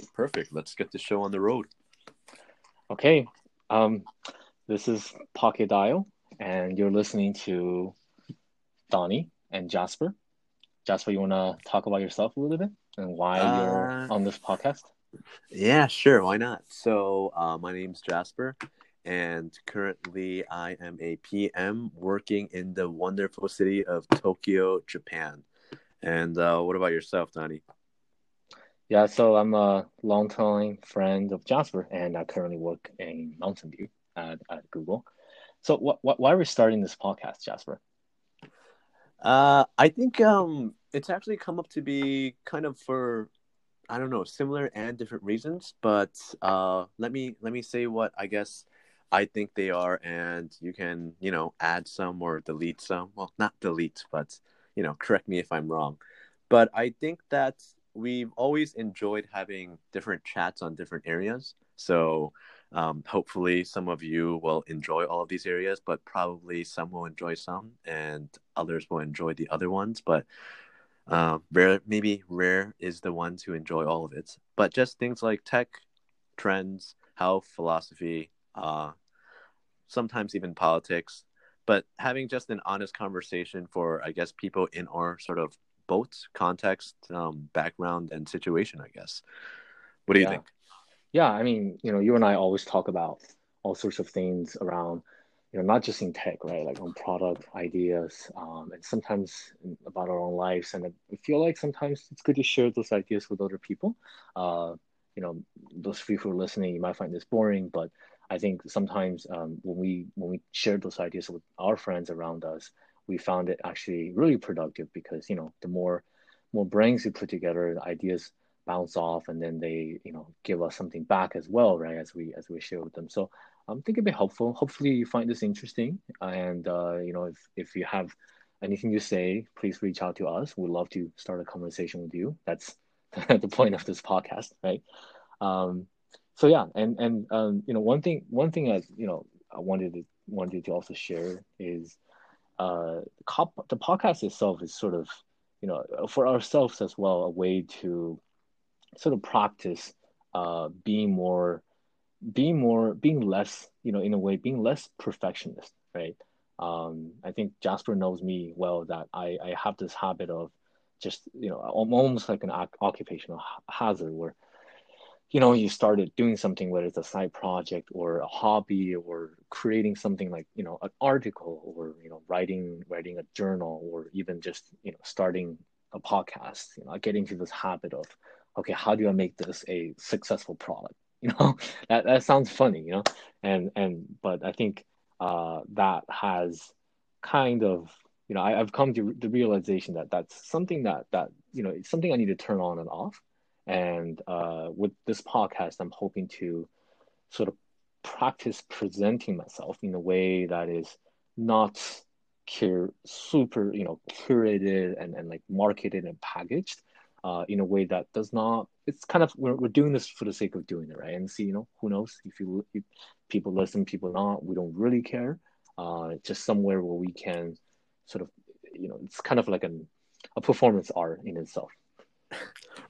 right, perfect. Let's get the show on the road. Okay. Um, this is Pocket Dial, and you're listening to Donnie and Jasper. Jasper, you want to talk about yourself a little bit and why uh, you're on this podcast? Yeah, sure. Why not? So, uh, my name's Jasper, and currently I am a PM working in the wonderful city of Tokyo, Japan. And uh, what about yourself, Donnie? Yeah, so I'm a long-time friend of Jasper, and I currently work in Mountain View at, at Google. So, what, what, why are we starting this podcast, Jasper? Uh, I think um, it's actually come up to be kind of for I don't know similar and different reasons, but uh, let me let me say what I guess I think they are, and you can you know add some or delete some. Well, not delete, but you know correct me if I'm wrong. But I think that we've always enjoyed having different chats on different areas. So um, hopefully some of you will enjoy all of these areas, but probably some will enjoy some and others will enjoy the other ones. But uh, rare, maybe rare is the ones who enjoy all of it. But just things like tech, trends, health, philosophy, uh, sometimes even politics. But having just an honest conversation for, I guess, people in our sort of both context, um, background, and situation. I guess. What do you think? Yeah, I mean, you know, you and I always talk about all sorts of things around, you know, not just in tech, right? Like on product ideas, um, and sometimes about our own lives. And I feel like sometimes it's good to share those ideas with other people. Uh, you know, those of you who are listening, you might find this boring, but I think sometimes um, when we when we share those ideas with our friends around us, we found it actually really productive because you know the more more brains we put together, the ideas bounce off, and then they you know give us something back as well, right? As we as we share with them. So I um, think it'd be helpful. Hopefully you find this interesting, and uh, you know if if you have anything to say, please reach out to us. We'd love to start a conversation with you. That's the point of this podcast, right? Um, so yeah, and and um, you know one thing one thing as you know I wanted to wanted to also share is uh, the podcast itself is sort of, you know, for ourselves as well, a way to sort of practice uh, being more, being more, being less, you know, in a way, being less perfectionist, right? Um, I think Jasper knows me well that I, I have this habit of just, you know, almost like an occupational hazard where you know you started doing something whether it's a side project or a hobby or creating something like you know an article or you know writing writing a journal or even just you know starting a podcast you know getting to this habit of okay how do i make this a successful product? You know that, that sounds funny you know and and but i think uh that has kind of you know I, have come to the realization that that's something that that you know it's something i need to turn on and off and uh, with this podcast, I'm hoping to sort of practice presenting myself in a way that is not cur- super, you know, curated and, and like marketed and packaged uh, in a way that does not. It's kind of we're, we're doing this for the sake of doing it, right? And see, you know, who knows if you if people listen, people not. We don't really care. Uh, just somewhere where we can sort of, you know, it's kind of like an a performance art in itself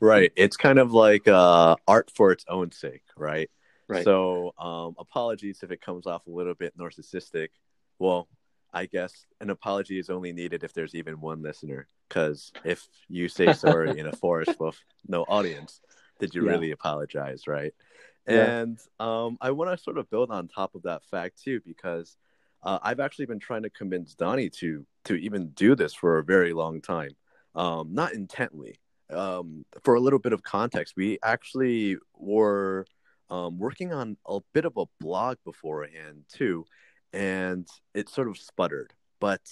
right. It's kind of like uh, art for its own sake, right? Right. So, um, apologies if it comes off a little bit narcissistic. Well, I guess an apology is only needed if there's even one listener. Because if you say sorry in a forest with no audience, did you yeah. really apologize, right? Yeah. And um, I want to sort of build on top of that fact too, because uh, I've actually been trying to convince Donnie to to even do this for a very long time, um, not intently, um, for a little bit of context, we actually were um, working on a bit of a blog beforehand too, and it sort of sputtered. But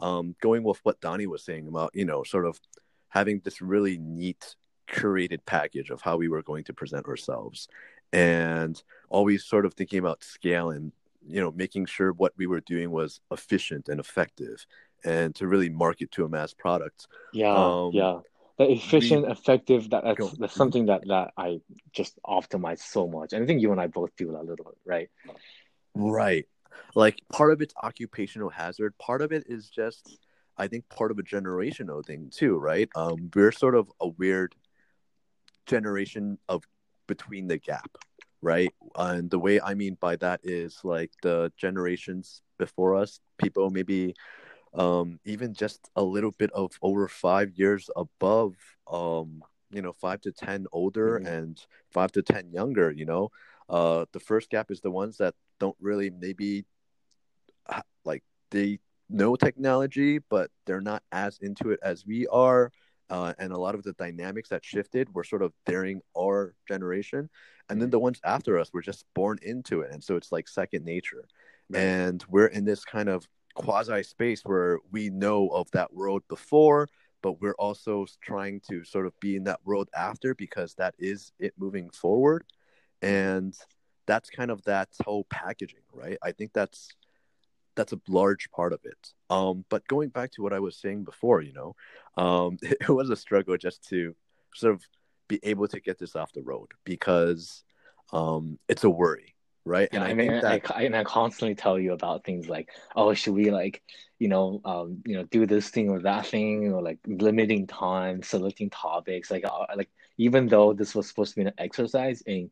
um, going with what Donnie was saying about, you know, sort of having this really neat curated package of how we were going to present ourselves, and always sort of thinking about scale and you know making sure what we were doing was efficient and effective and to really market to a mass product yeah um, yeah the efficient, effective. That, that's, that's something that that I just optimize so much, and I think you and I both do that a little bit, right? Right. Like part of it's occupational hazard. Part of it is just, I think, part of a generational thing too, right? Um, we're sort of a weird generation of between the gap, right? And the way I mean by that is like the generations before us, people maybe um, even just a little bit of over five years above, um, you know, five to 10 older mm-hmm. and five to 10 younger, you know. Uh, the first gap is the ones that don't really maybe like they know technology, but they're not as into it as we are. Uh, and a lot of the dynamics that shifted were sort of during our generation. And then the ones after us were just born into it. And so it's like second nature. Right. And we're in this kind of quasi space where we know of that world before, but we're also trying to sort of be in that world after because that is it moving forward. And that's kind of that whole packaging, right? I think that's that's a large part of it. Um, but going back to what I was saying before, you know, um, it was a struggle just to sort of be able to get this off the road because um, it's a worry right? Yeah, and I, I mean, that... I, and I constantly tell you about things like, oh, should we like, you know, um, you know, do this thing or that thing, or like limiting time, selecting topics, like, uh, like even though this was supposed to be an exercise in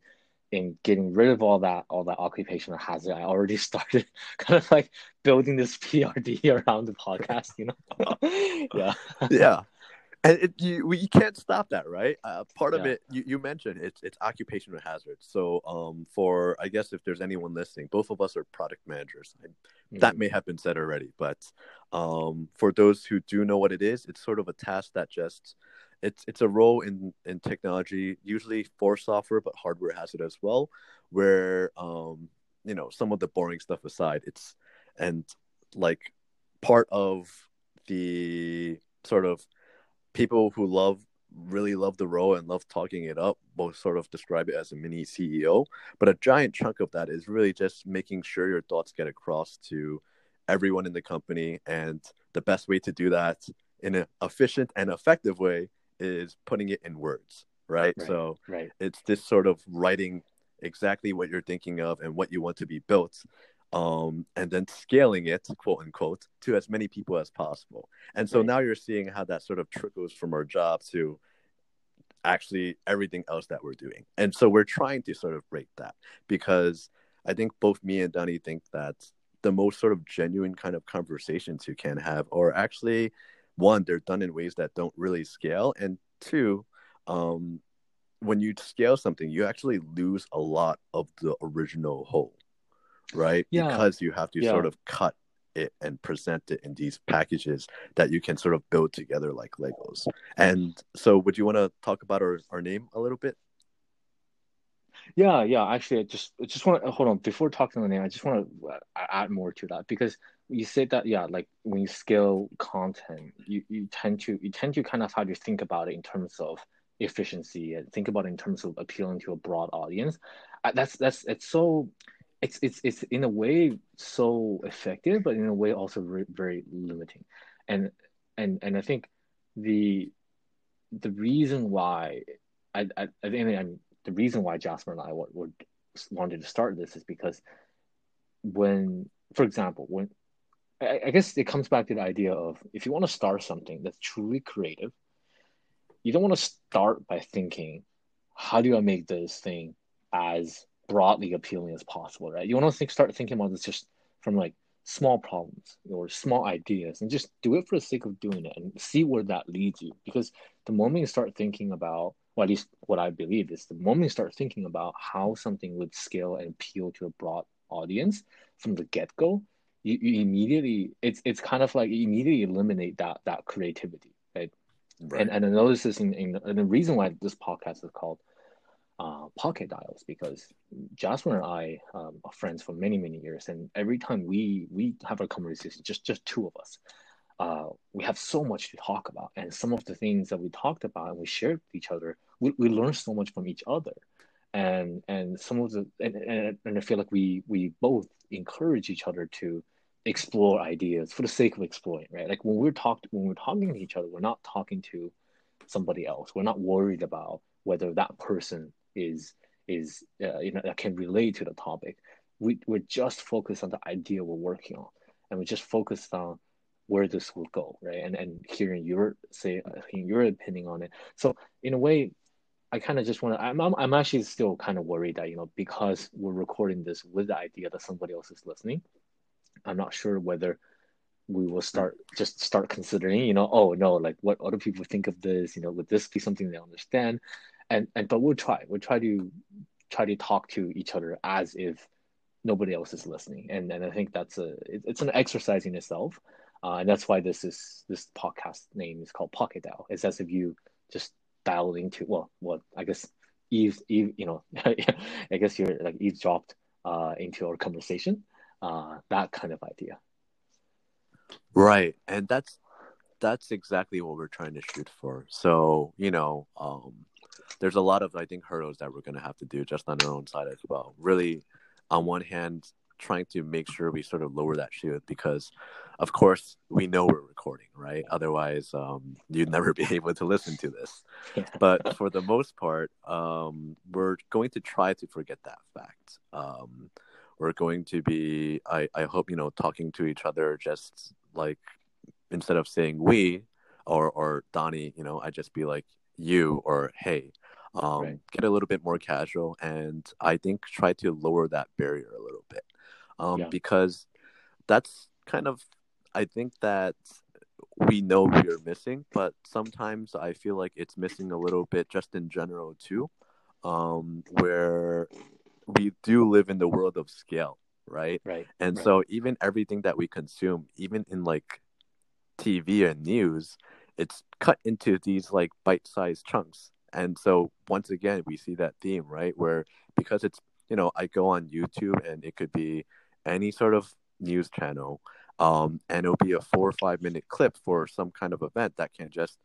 in getting rid of all that all that occupational hazard, I already started kind of like building this PRD around the podcast, you know? yeah. yeah and it, you you can't stop that, right? Uh, part yeah. of it you, you mentioned it's it's occupational hazards. So um for I guess if there's anyone listening, both of us are product managers. I, mm-hmm. That may have been said already, but um for those who do know what it is, it's sort of a task that just it's it's a role in in technology, usually for software, but hardware has it as well, where um you know some of the boring stuff aside, it's and like part of the sort of people who love really love the role and love talking it up both sort of describe it as a mini CEO. But a giant chunk of that is really just making sure your thoughts get across to everyone in the company. And the best way to do that in an efficient and effective way is putting it in words, right? right so right. it's this sort of writing exactly what you're thinking of and what you want to be built um, and then scaling it, quote unquote, to as many people as possible. And so right. now you're seeing how that sort of trickles from our job to actually everything else that we're doing. And so we're trying to sort of break that because I think both me and Danny think that the most sort of genuine kind of conversations you can have are actually one, they're done in ways that don't really scale, and two, um, when you scale something, you actually lose a lot of the original whole right? Yeah. Because you have to yeah. sort of cut it and present it in these packages that you can sort of build together like Legos. And so, would you want to talk about our, our name a little bit? Yeah, yeah. Actually, I just I just want to hold on before talking the name. I just want to add more to that because you said that yeah, like when you scale content, you, you tend to you tend to kind of have to think about it in terms of efficiency and think about it in terms of appealing to a broad audience. Uh, that's that's it's so it's it's it's in a way so effective, but in a way also very, very limiting, and and and I think the the reason why I I, I think I'm, the reason why Jasper and I would, would wanted to start this is because when, for example, when I, I guess it comes back to the idea of if you want to start something that's truly creative, you don't want to start by thinking, how do I make this thing as broadly appealing as possible, right? You want to think, start thinking about this just from like small problems or small ideas and just do it for the sake of doing it and see where that leads you. Because the moment you start thinking about, well, at least what I believe is the moment you start thinking about how something would scale and appeal to a broad audience from the get go, you, you immediately it's it's kind of like you immediately eliminate that that creativity, right? right. And and I notice this in, in and the reason why this podcast is called uh, pocket dials because Jasper and I um, are friends for many many years, and every time we we have a conversation, just just two of us, uh, we have so much to talk about, and some of the things that we talked about and we shared with each other, we, we learned so much from each other, and and some of the and, and, and I feel like we we both encourage each other to explore ideas for the sake of exploring, right? Like when we're talked when we're talking to each other, we're not talking to somebody else. We're not worried about whether that person is is uh, you know that can relate to the topic. We we're just focused on the idea we're working on, and we just focused on where this will go, right? And and hearing your say, uh, hearing your opinion on it. So in a way, I kind of just want to. I'm, I'm I'm actually still kind of worried that you know because we're recording this with the idea that somebody else is listening. I'm not sure whether we will start just start considering you know oh no like what other people think of this you know would this be something they understand and and but we'll try we'll try to try to talk to each other as if nobody else is listening. And and i think that's a it, it's an exercise in itself. Uh, and that's why this is this podcast name is called pocket dial. It's as if you just dial into well what i guess eve eve you know i guess you're like eavesdropped uh, into our conversation. Uh, that kind of idea. Right. And that's that's exactly what we're trying to shoot for. So, you know, um there's a lot of I think hurdles that we're gonna have to do just on our own side as well. Really on one hand trying to make sure we sort of lower that shield because of course we know we're recording right otherwise um, you'd never be able to listen to this yeah. but for the most part um, we're going to try to forget that fact um, we're going to be I, I hope you know talking to each other just like instead of saying we or or Donnie, you know, I just be like you or hey. Um, right. get a little bit more casual and I think try to lower that barrier a little bit. Um, yeah. because that's kind of I think that we know we are missing, but sometimes I feel like it's missing a little bit just in general too. Um, where we do live in the world of scale, right? Right. And right. so even everything that we consume, even in like TV and news, it's cut into these like bite-sized chunks. And so once again, we see that theme, right? Where because it's you know, I go on YouTube and it could be any sort of news channel, um, and it'll be a four or five minute clip for some kind of event that can just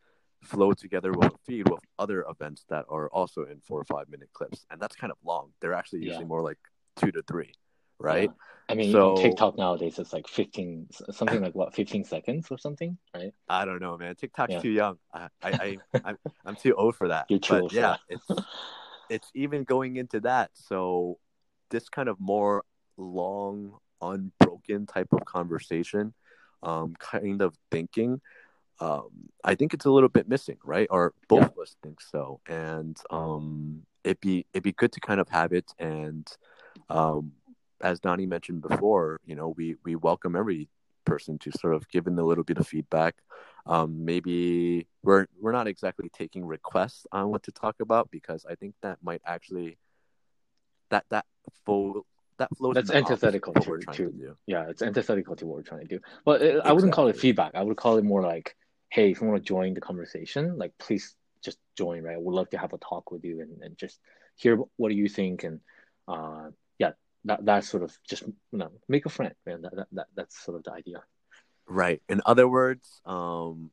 flow together with a feed with other events that are also in four or five minute clips, and that's kind of long. They're actually usually yeah. more like two to three, right? Yeah. I mean, so, TikTok nowadays it's like fifteen, something like what, fifteen seconds or something, right? I don't know, man. TikTok's yeah. too young. I, I, I I'm, I'm too old for that. You're too but old yeah, it's it's even going into that. So this kind of more long, unbroken type of conversation, um, kind of thinking um, I think it's a little bit missing, right? Or both yeah. of us think so, and um, it'd be it'd be good to kind of have it. And um, as Donnie mentioned before, you know, we we welcome every person to sort of give in a little bit of feedback. Um, maybe we're we're not exactly taking requests on what to talk about because I think that might actually that that full that flows. That's antithetical to, to, to yeah, it's antithetical to what we're trying to do. But it, exactly. I wouldn't call it feedback. I would call it more like hey, if you want to join the conversation, like please just join, right? We'd love to have a talk with you and, and just hear what do you think and uh, that that's sort of just you know make a friend, man. That, that, that that's sort of the idea. Right. In other words, um,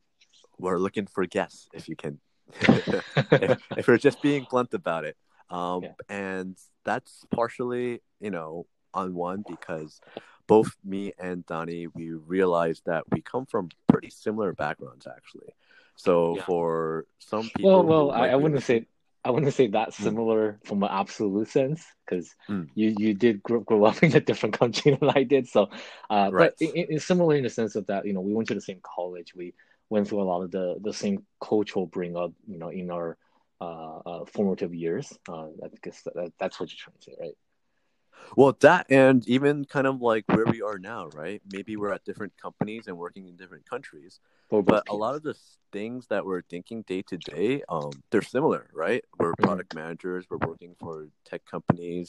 we're looking for guests if you can. if, if, we're just being blunt about it, um, yeah. and that's partially, you know, on one because both me and Donnie, we realized that we come from pretty similar backgrounds, actually. So yeah. for some people, well, well, I, I, wouldn't say I wouldn't say that hmm. similar mm. from an absolute sense because mm. you you did grow, grow up in a different country than I did. So, uh, right. but in, in, similar in the sense of that, you know, we went to the same college. We went through a lot of the the same cultural bring up, you know, in our uh, uh, formative years. Uh, I guess that, that's what you're trying to say, right? Well, that and even kind of like where we are now, right? Maybe we're at different companies and working in different countries, but a lot of the things that we're thinking day to day, um, they're similar, right? We're mm-hmm. product managers, we're working for tech companies.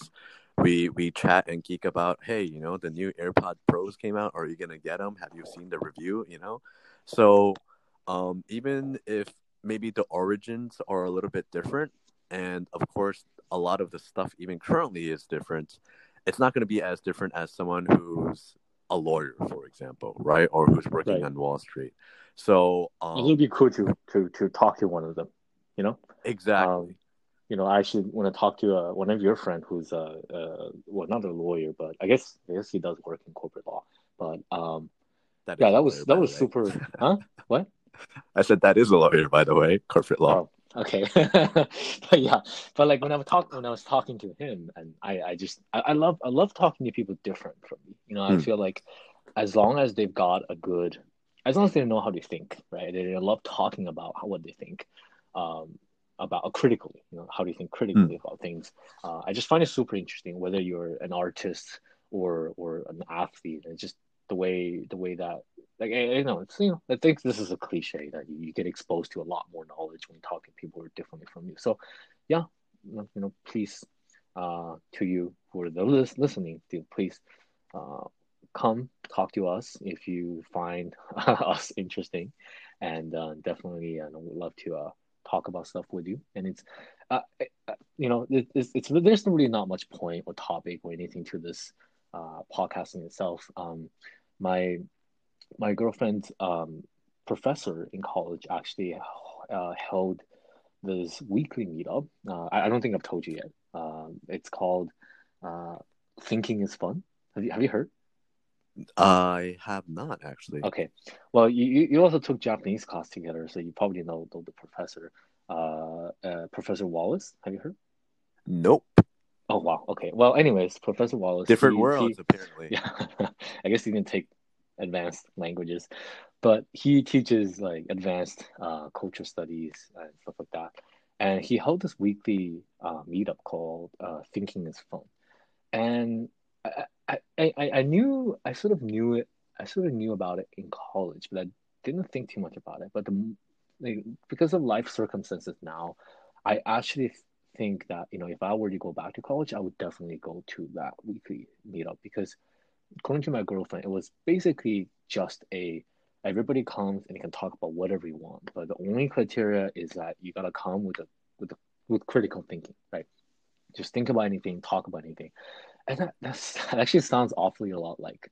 We we chat and geek about, hey, you know, the new AirPod Pros came out. Are you gonna get them? Have you seen the review? You know, so um, even if maybe the origins are a little bit different, and of course a lot of the stuff even currently is different. It's not going to be as different as someone who's a lawyer for example right? Or who's working right. on wall street. So um, it would be cool to to to talk to one of them you know? Exactly. Um, you know i actually want to talk to uh, one of your friend who's uh, uh well not a lawyer but i guess i guess he does work in corporate law. But um that yeah that was that was super huh? What? I said that is a lawyer by the way corporate law. Oh okay but yeah but like when i was talking when i was talking to him and i i just I, I, love i love talking to people different from me you know i mm. feel like as long as they've got a good as long as they know how to think right they, they love talking about how, what they think um about uh, critically. You know, how do you think critically mm. about things? Uh, I just find it super interesting. Whether you're an artist or or an athlete, and just the way the way that like I, I know it's you know I think this is a cliche that you, you get exposed to a lot more knowledge when talking to people who are differently from you. So, yeah, you know, please uh, to you who are those listening, please uh, come talk to us if you find us interesting, and uh, definitely, uh, would love to uh, talk about stuff with you. And it's, uh you know, it, it's, it's there's really not much point or topic or anything to this uh, podcasting itself. Um, my my girlfriend's um, professor in college actually uh, held this weekly meetup. Uh, I, I, don't think I've told you yet. Uh, it's called uh, Thinking is Fun. Have you have you heard? I have not actually. Okay, well, you you also took Japanese class together, so you probably know, know the professor, uh, uh, Professor Wallace. Have you heard? Nope. Oh wow. Okay. Well, anyways, Professor Wallace. Different he, worlds, he, apparently. Yeah. I guess he didn't take advanced languages, but he teaches like advanced uh, culture studies and stuff like that. And he held this weekly uh, meetup called uh, "Thinking is Fun," and I, I, I, I knew I sort of knew it. I sort of knew about it in college, but I didn't think too much about it. But the like, because of life circumstances now, I actually think that you know if I were to go back to college, I would definitely go to that weekly meetup because according to my girlfriend, it was basically just a everybody comes and you can talk about whatever you want, but the only criteria is that you gotta come with a with a, with critical thinking, right? Just think about anything, talk about anything, and that that's, that actually sounds awfully a lot like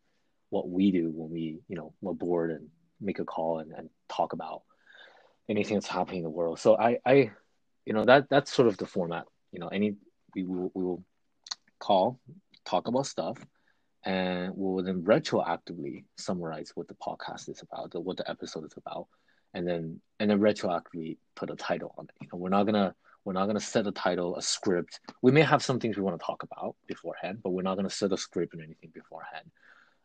what we do when we you know we're bored and make a call and, and talk about anything that's happening in the world. So I I you know that that's sort of the format. You know, any we will we will call, talk about stuff, and we'll then retroactively summarize what the podcast is about, what the episode is about, and then and then retroactively put a title on it. You know, we're not gonna we're not gonna set a title, a script. We may have some things we want to talk about beforehand, but we're not gonna set a script or anything beforehand.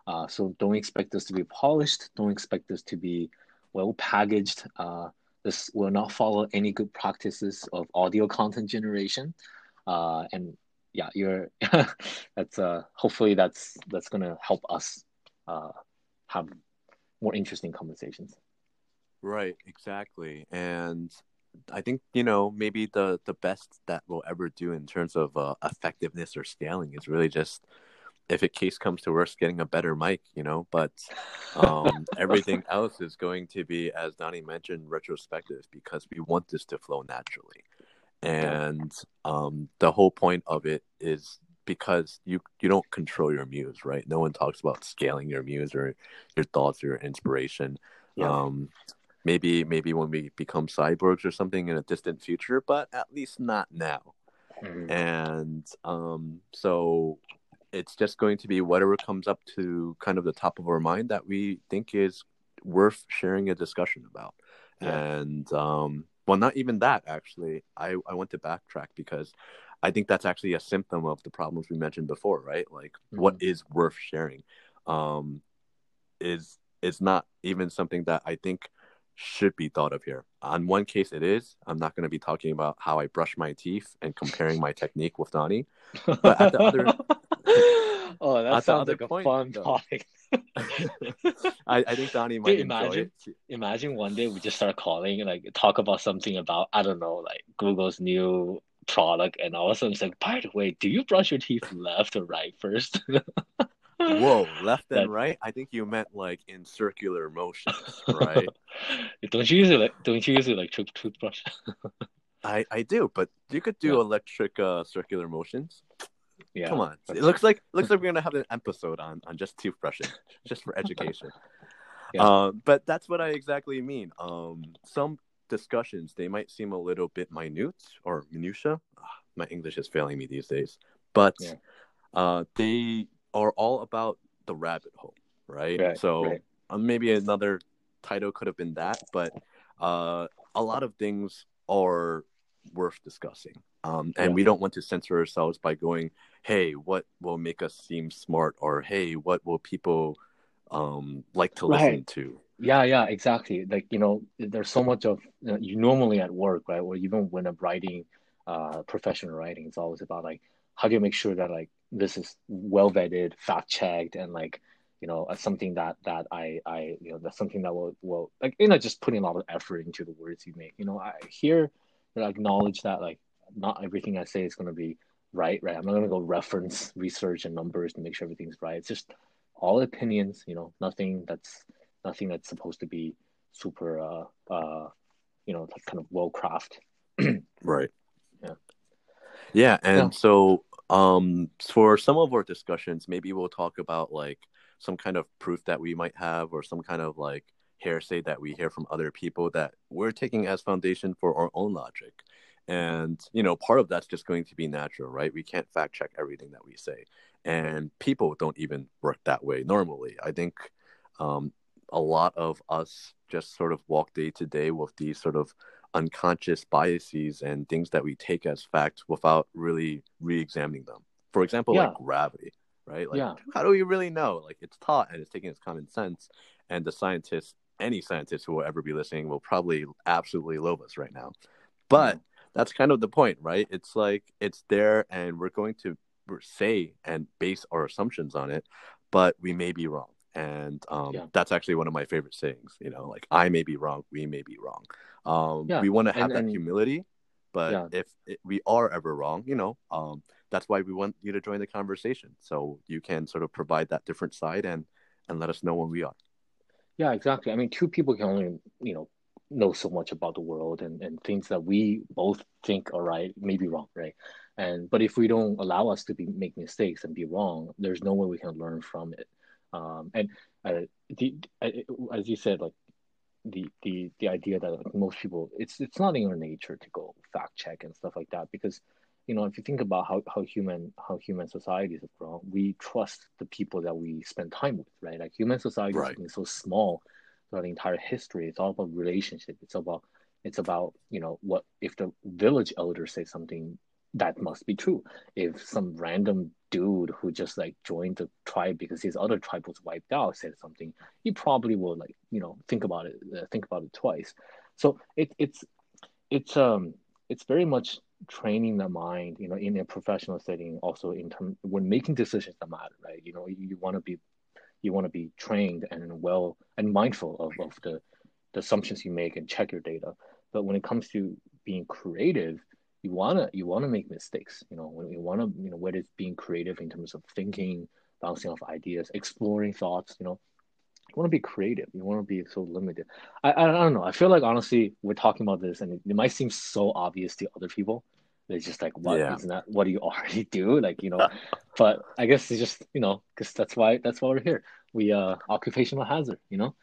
Uh, so don't expect this to be polished. Don't expect this to be well packaged. Uh, this will not follow any good practices of audio content generation. Uh, and yeah, you're that's uh hopefully that's that's gonna help us uh have more interesting conversations. Right, exactly. And I think you know maybe the the best that we'll ever do in terms of uh, effectiveness or scaling is really just if a case comes to worse, getting a better mic, you know. But um, everything else is going to be, as Donnie mentioned, retrospective because we want this to flow naturally. And um, the whole point of it is because you you don't control your muse, right? No one talks about scaling your muse or your thoughts or your inspiration. Yeah. Um, maybe maybe when we become cyborgs or something in a distant future, but at least not now. Mm-hmm. And um, so it's just going to be whatever comes up to kind of the top of our mind that we think is worth sharing a discussion about. Yeah. And um, well, not even that actually. I I want to backtrack because I think that's actually a symptom of the problems we mentioned before, right? Like mm-hmm. what is worth sharing um, is is not even something that I think should be thought of here. On one case, it is. I'm not going to be talking about how I brush my teeth and comparing my technique with Donnie. But at the other, oh, that sounds like a point, fun though. topic. I, I think Donnie might imagine. Imagine one day we just start calling and like talk about something about I don't know, like Google's new product, and all of a sudden it's like, by the way, do you brush your teeth left or right first? Whoa, left and that, right? I think you meant like in circular motions, right? don't you use it like don't you use it electric toothbrush? I I do, but you could do yeah. electric uh, circular motions. Yeah, come on. It looks like looks like we're gonna have an episode on on just toothbrushing, just for education. yeah. Um, but that's what I exactly mean. Um, some discussions they might seem a little bit minute or minutia. Oh, my English is failing me these days, but yeah. uh, they are all about the rabbit hole, right? right so right. Uh, maybe another title could have been that, but uh, a lot of things are worth discussing. Um, and yeah. we don't want to censor ourselves by going, hey, what will make us seem smart? Or hey, what will people um, like to listen right. to? Yeah, yeah, exactly. Like, you know, there's so much of you, know, you normally at work, right? Or even when I'm writing uh professional writing, it's always about like how do you make sure that like this is well vetted, fact checked, and like you know something that that I I you know that's something that will will like you know just putting a lot of effort into the words you make. You know, I hear I acknowledge that like not everything I say is going to be right, right? I'm not going to go reference research and numbers to make sure everything's right. It's just all opinions, you know, nothing that's nothing that's supposed to be super, uh, uh, you know, kind of well crafted. right. Yeah. Yeah, and yeah. so um, for some of our discussions, maybe we'll talk about like some kind of proof that we might have, or some kind of like hearsay that we hear from other people that we're taking as foundation for our own logic. And, you know, part of that's just going to be natural, right? We can't fact check everything that we say. And people don't even work that way normally. I think um, a lot of us just sort of walk day to day with these sort of unconscious biases and things that we take as fact without really re-examining them. For example, yeah. like gravity, right? Like, yeah. how do we really know? Like, it's taught and it's taking its common sense, and the scientists, any scientist who will ever be listening, will probably absolutely love us right now. But that's kind of the point, right? It's like it's there, and we're going to say and base our assumptions on it, but we may be wrong. And um, yeah. that's actually one of my favorite sayings. You know, like I may be wrong, we may be wrong. Um, yeah. We want to have and, that and, humility, but yeah. if it, we are ever wrong, you know, um, that's why we want you to join the conversation, so you can sort of provide that different side and and let us know when we are. Yeah, exactly. I mean, two people can only you know know so much about the world and, and things that we both think are right may be wrong right? And but if we don't allow us to be make mistakes and be wrong there's no way we can learn from it. Um, and uh, the, uh, as you said like the the the idea that like, most people it's it's not in our nature to go fact check and stuff like that because you know if you think about how, how human how human societies have grown we trust the people that we spend time with right? Like human society right. been so small the entire history. It's all about relationship. It's about it's about you know what if the village elder says something that must be true. If some random dude who just like joined the tribe because his other tribe was wiped out said something, he probably will like you know think about it, uh, think about it twice. So it, it's it's um it's very much training the mind, you know, in a professional setting, also in term when making decisions that matter, right? You know, you, you want to be you want to be trained and well and mindful of, of the, the assumptions you make and check your data. But when it comes to being creative, you wanna you wanna make mistakes. You know, when you wanna you know whether it's being creative in terms of thinking, bouncing off ideas, exploring thoughts. You know, you want to be creative. You want to be so limited. I, I I don't know. I feel like honestly, we're talking about this, and it, it might seem so obvious to other people. It's just like, what yeah. that? What do you already do? Like, you know, but I guess it's just, you know, because that's why that's why we're here. We uh occupational hazard, you know.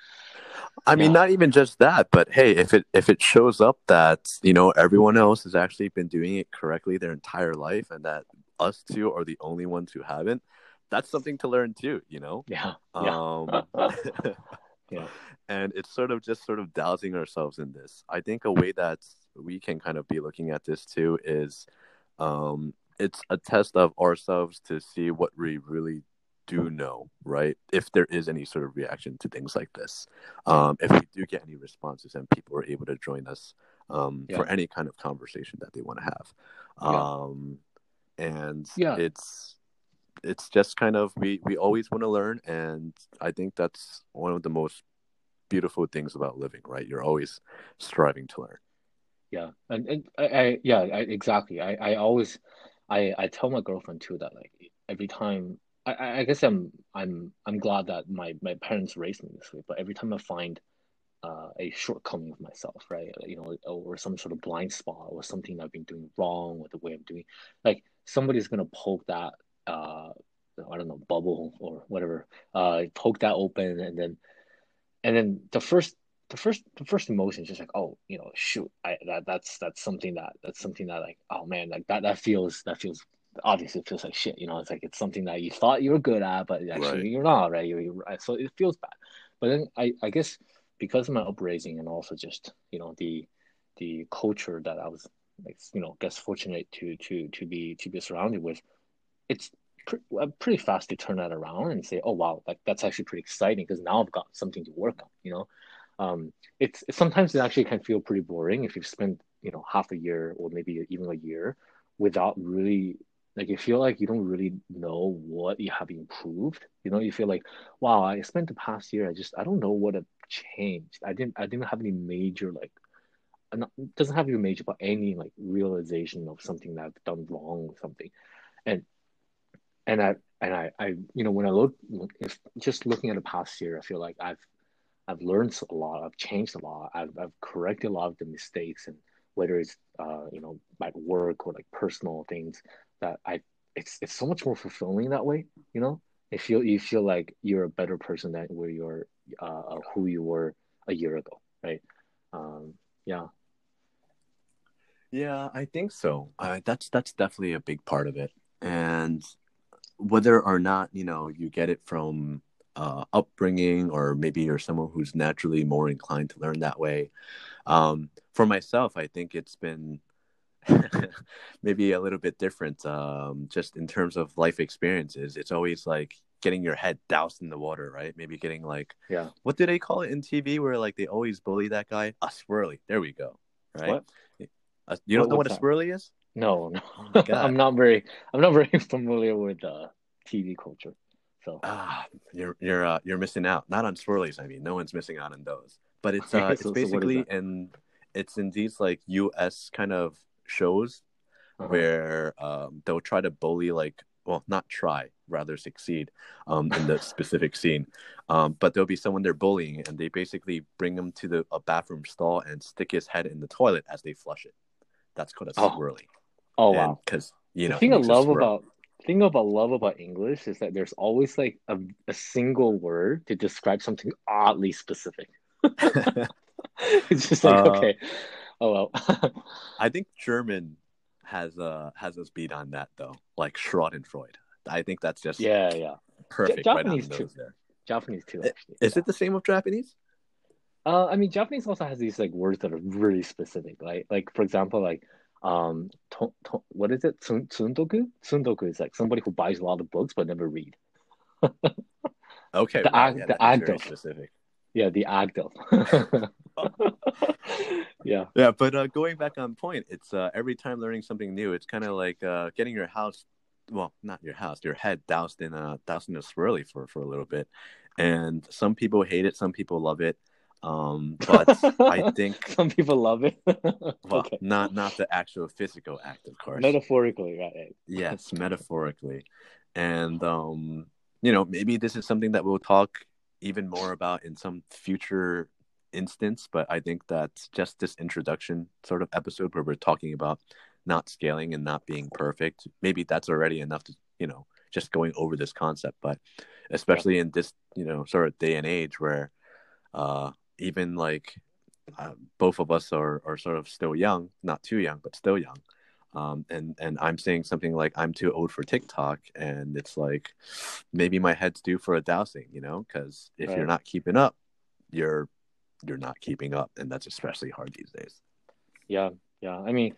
I mean, not even just that, but hey, if it if it shows up that you know everyone else has actually been doing it correctly their entire life, and that us two are the only ones who haven't, that's something to learn too. You know. Yeah. Um, yeah. yeah. And it's sort of just sort of dousing ourselves in this. I think a way that's we can kind of be looking at this too is um, it's a test of ourselves to see what we really do know, right? If there is any sort of reaction to things like this, um, if we do get any responses and people are able to join us um, yeah. for any kind of conversation that they want to have, um, yeah. and yeah. it's it's just kind of we we always want to learn, and I think that's one of the most beautiful things about living, right? You're always striving to learn yeah and, and I, I yeah I, exactly I, I always I, I tell my girlfriend too that like every time I, I guess I'm I'm I'm glad that my, my parents raised me this way, but every time I find uh, a shortcoming of myself, right? You know, or some sort of blind spot or something I've been doing wrong with the way I'm doing, like somebody's gonna poke that uh, I don't know bubble or whatever, uh, poke that open, and then and then the first the first the first emotion is just like oh you know shoot I that that's that's something that that's something that like oh man like that that feels that feels obviously it feels like shit you know it's like it's something that you thought you were good at but actually right. you're not right you're, you're, so it feels bad but then I I guess because of my upbringing and also just you know the the culture that I was like you know guess fortunate to to to be to be surrounded with it's uh, pretty fast to turn that around and say, oh wow, like that's actually pretty exciting because now I've got something to work on. You know, um, it's, sometimes it actually can feel pretty boring if you've spent you know half a year or maybe even a year without really like you feel like you don't really know what you have improved. You know you feel like wow i spent the past year i just i don't know what have changed. I didn't i didn't have any major like not, doesn't have be major but any like realization of something that i've done wrong or something. And and i and i i you know when i look if just looking at the past year i feel like i've i've learned a lot i've changed a lot i've, I've corrected a lot of the mistakes and whether it's uh, you know like work or like personal things that I it's it's so much more fulfilling that way. You know, you feel you feel like you're a better person than where you're uh, who you were a year ago, right? Um, yeah. Yeah, I think so. Uh, that's that's definitely a big part of it, and whether or not you know you get it from uh, upbringing or maybe you're someone who's naturally more inclined to learn that way um, for myself i think it's been maybe a little bit different um, just in terms of life experiences it's always like getting your head doused in the water right maybe getting like yeah what do they call it in tv where like they always bully that guy a swirly there we go right What? Uh, you don't What- know what a that? swirly is No, no. Oh. I'm not very I'm not very familiar with uh, TV culture. So Ah, you're you're uh, you're missing out. Not on swirlies. I mean, no one's missing out on those. But it's uh, it's so- so basically that? in it's in these like U.S. kind of shows uh-huh. where um, they'll try to bully like well, not try, rather succeed um, in the specific scene. Um, but there'll be someone they're bullying, and they basically bring him to the a bathroom stall and stick his head in the toilet as they flush it. That's called a Oh, swirly. oh wow. Because you know, the thing I love about thing about love about English is that there's always like a, a single word to describe something oddly specific. it's just like Uh, okay, oh well. I think German has uh has us beat on that though, like Schadenfreude. I think that's just yeah, yeah. perfect right Japanese too. there. Japanese too. Actually, Is yeah. it the same with Japanese? Uh, I mean, Japanese also has these like words that are really specific, right? Like for example, like um, to, to, what is it? Tsun, tsundoku? Tsundoku is like somebody who buys a lot of books but never read. Okay, The act- yeah, the act of. specific. Yeah, the act of. yeah. Yeah, but uh, going back on point, it's uh, every time learning something new, it's kind of like uh, getting your house, well, not your house, your head doused in a doused in a swirly for for a little bit, and some people hate it, some people love it, um, but I think some people love it. well, okay. not not the actual physical act, of course. Metaphorically, right? yes metaphorically and um you know maybe this is something that we'll talk even more about in some future instance but i think that just this introduction sort of episode where we're talking about not scaling and not being perfect maybe that's already enough to you know just going over this concept but especially in this you know sort of day and age where uh even like uh, both of us are are sort of still young not too young but still young um, and and I'm saying something like I'm too old for TikTok, and it's like maybe my head's due for a dousing, you know, because if you're not keeping up, you're you're not keeping up, and that's especially hard these days. Yeah, yeah. I mean,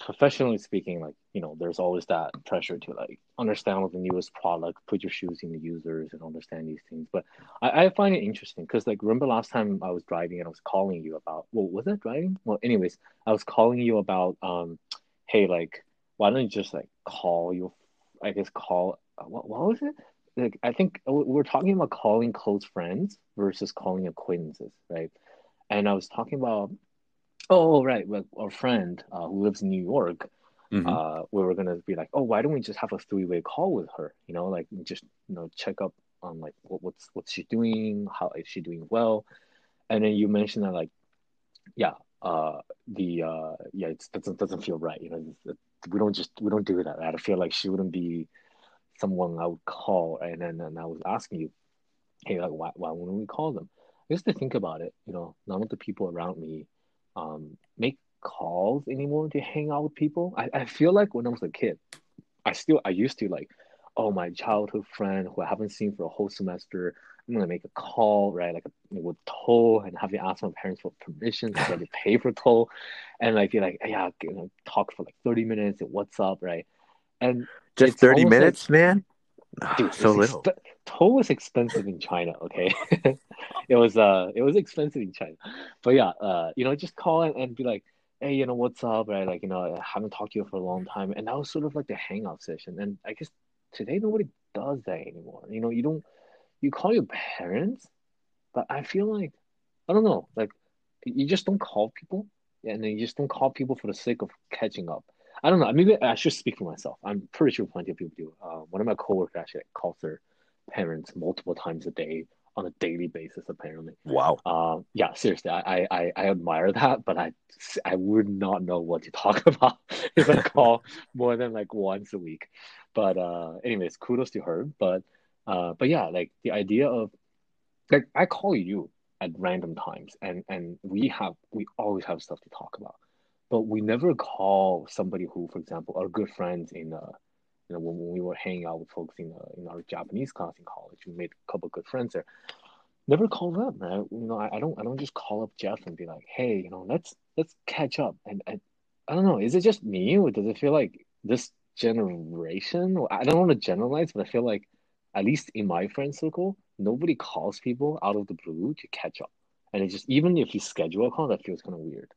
professionally speaking, like, you know, there's always that pressure to like understand what the newest product, put your shoes in the users and understand these things. But I, I find it interesting because like remember last time I was driving and I was calling you about well, was that driving? Well, anyways, I was calling you about um, hey, like, why don't you just like call your I guess call uh, what what was it? Like I think we we're talking about calling close friends versus calling acquaintances, right? And I was talking about Oh, right. Well, our friend uh, who lives in New York, Mhm. uh, we were gonna be like, oh, why don't we just have a three-way call with her? You know, like just you know check up on like what, what's what's she doing, how is she doing well, and then you mentioned that like, yeah, uh, the uh, yeah, it doesn't doesn't feel right. You know, we don't just we don't do that. I feel like she wouldn't be someone I would call, and then and I was asking you, hey, like why why wouldn't we call them? Just to think about it, you know, none of the people around me um, make calls anymore to hang out with people. I, I feel like when I was a kid, I still I used to like, oh my childhood friend who I haven't seen for a whole semester. I'm gonna make a call, right? Like with toll and have to ask my parents for permission so to pay for toll, and like be like, yeah, you know, talk for like 30 minutes and what's up, right? And Just thirty almost like- minutes, man. Dude, so little. exp- toll was expensive in China. Okay, it was uh, it was expensive in China, but yeah, uh, you know, just call and, and be like, hey, you know, what's up, right? Like, you know, I haven't talked to you for a long time, and that was sort of like the hangout session. And I guess today nobody does that anymore. You know, you don't, you call your parents, but I feel like, I don't know, like, you just don't call people, and then you just don't call people for the sake of catching up. I don't know. Maybe I should speak for myself. I'm pretty sure plenty of people do. Uh, one of my coworkers actually calls their parents multiple times a day on a daily basis. Apparently, Wow. uh, yeah, seriously, I, I I admire that, but I I would not know what to talk about if I call more than like once a week. But uh, anyways, kudos to her. But uh, but yeah, like the idea of like I call you at random times, and and we have we always have stuff to talk about but we never call somebody who, for example, are good friends in uh, you know, when, when we were hanging out with folks in uh, in our Japanese class in college, we made a couple of good friends there. Never call them, man. You know, I, I don't I don't just call up Jeff and be like, hey, you know, let's let's catch up. And I, I don't know, is it just me or does it feel like this generation? I don't want to generalize, but I feel like at least in my friend circle, nobody calls people out of the blue to catch up. And it just even if you schedule a call, that feels kind of weird.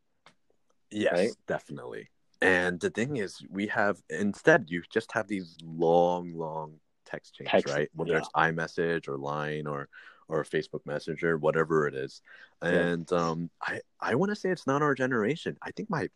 Yes, Right? definitely. And the thing is, we have instead you just have these long, long text chains, Text, right? Whether yeah. it's iMessage or Line or or Facebook Messenger, whatever it is. And um, I I want to say it's not our generation. I think my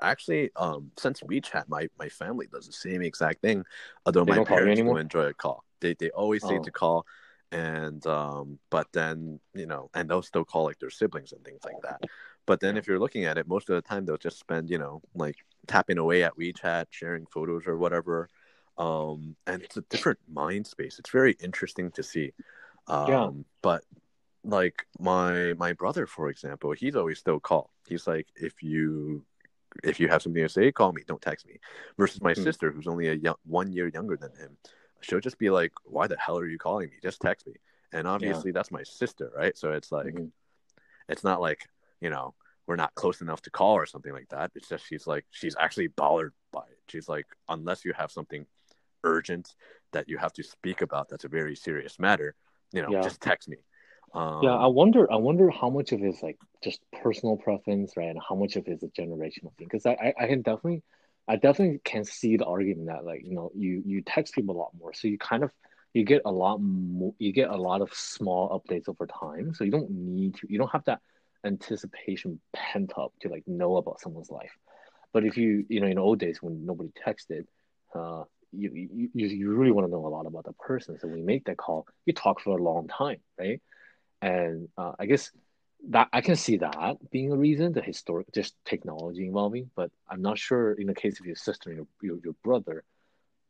actually um since WeChat, my my family does the same exact thing. Although They my don't parents don't enjoy a call. They they always say Oh. to call, and um, but then you know, and they'll still call like their siblings and things like that. But then if you're looking at it, most of the time they'll just spend, you know, like tapping away at WeChat, sharing photos or whatever. Um, and it's a different mind space. It's very interesting to see. Um, Yeah. but like my my brother, for example, he's always still call. He's like, if you if you have something to say, call me. Don't text me. Versus my Hmm. sister, who's only a young, one year younger than him, she'll just be like, "Why the hell are you calling me? Just text me." And obviously, that's my sister, right? So it's like, Mhm. it's not like you know we're not close enough to call or something like that. It's just she's like she's actually bothered by it. She's like, unless you have something urgent that you have to speak about, that's a very serious matter. You know, Yeah. just text me. Um, Yeah, I wonder. I wonder how much of it is like just personal preference, right, and how much of it is a generational thing. Because I, I, I can definitely, I definitely can see the argument that like you know you you text people a lot more, so you kind of you get a lot more, you get a lot of small updates over time, so you don't need to, you don't have that anticipation pent up to like know about someone's life. But if you you know in old days when nobody texted, uh, you you you really want to know a lot about the person. So when you make that call, you talk for a long time, right? And uh, I guess that I can see that being a reason, the historic, just technology involving. But I'm not sure in the case of your sister and your your, your brother,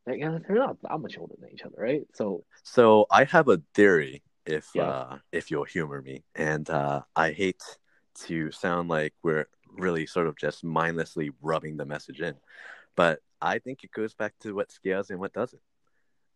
like, they're not that much older than each other, right? So So I have a theory, if Yeah. uh, if you'll humor me, and uh, I hate to sound like we're really sort of just mindlessly rubbing the message in, but I think it goes back to what scales and what doesn't,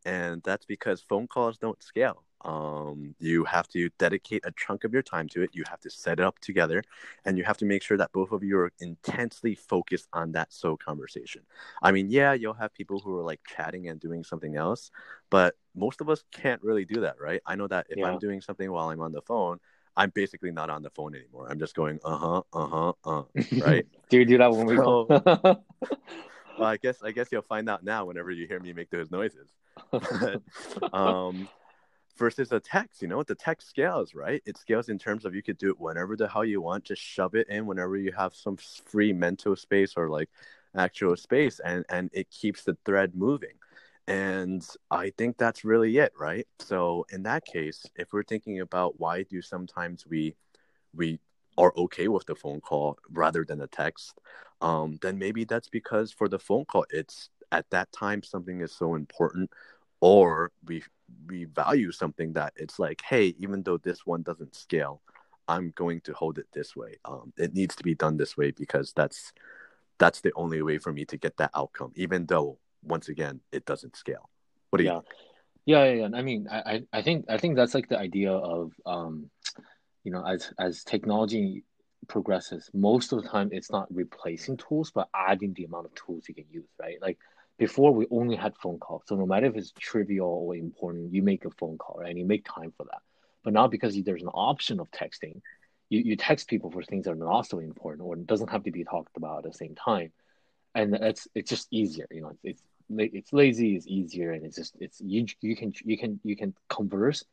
and that's because phone calls don't scale. Um, you have to dedicate a chunk of your time to it. You have to set it up together, and you have to make sure that both of you are intensely focused on that so conversation. I mean, yeah, you'll have people who are like chatting and doing something else, but most of us can't really do that, right? I know that if Yeah. I'm doing something while I'm on the phone, I'm basically not on the phone anymore. I'm just going, uh huh, uh huh, uh. Right. do you do that when we So- call? Well, I guess I guess you'll find out now whenever you hear me make those noises. But, um, versus a text, you know, what the text scales, right? It scales in terms of you could do it whenever the hell you want. Just shove it in whenever you have some free mental space or like actual space, and and it keeps the thread moving. And I think that's really it, right? So in that case, if we're thinking about why do sometimes we we are okay with the phone call rather than a text, um, then maybe that's because for the phone call, it's at that time something is so important, or we we value something that it's like, hey, even though this one doesn't scale, I'm going to hold it this way. Um, it needs to be done this way because that's that's the only way for me to get that outcome, even though once again it doesn't scale. What do you? yeah. Yeah, yeah, yeah. I mean, I, I I think I think that's like the idea of um, you know, as as technology progresses, most of the time it's not replacing tools, but adding the amount of tools you can use, right? Like before we only had phone calls. So no matter if it's trivial or important, you make a phone call, right? And you make time for that. But now because there's an option of texting, you, you text people for things that are not so important or it doesn't have to be talked about at the same time. And it's it's just easier, you know, it's it's lazy, it's easier, and it's just it's you you can you can you can converse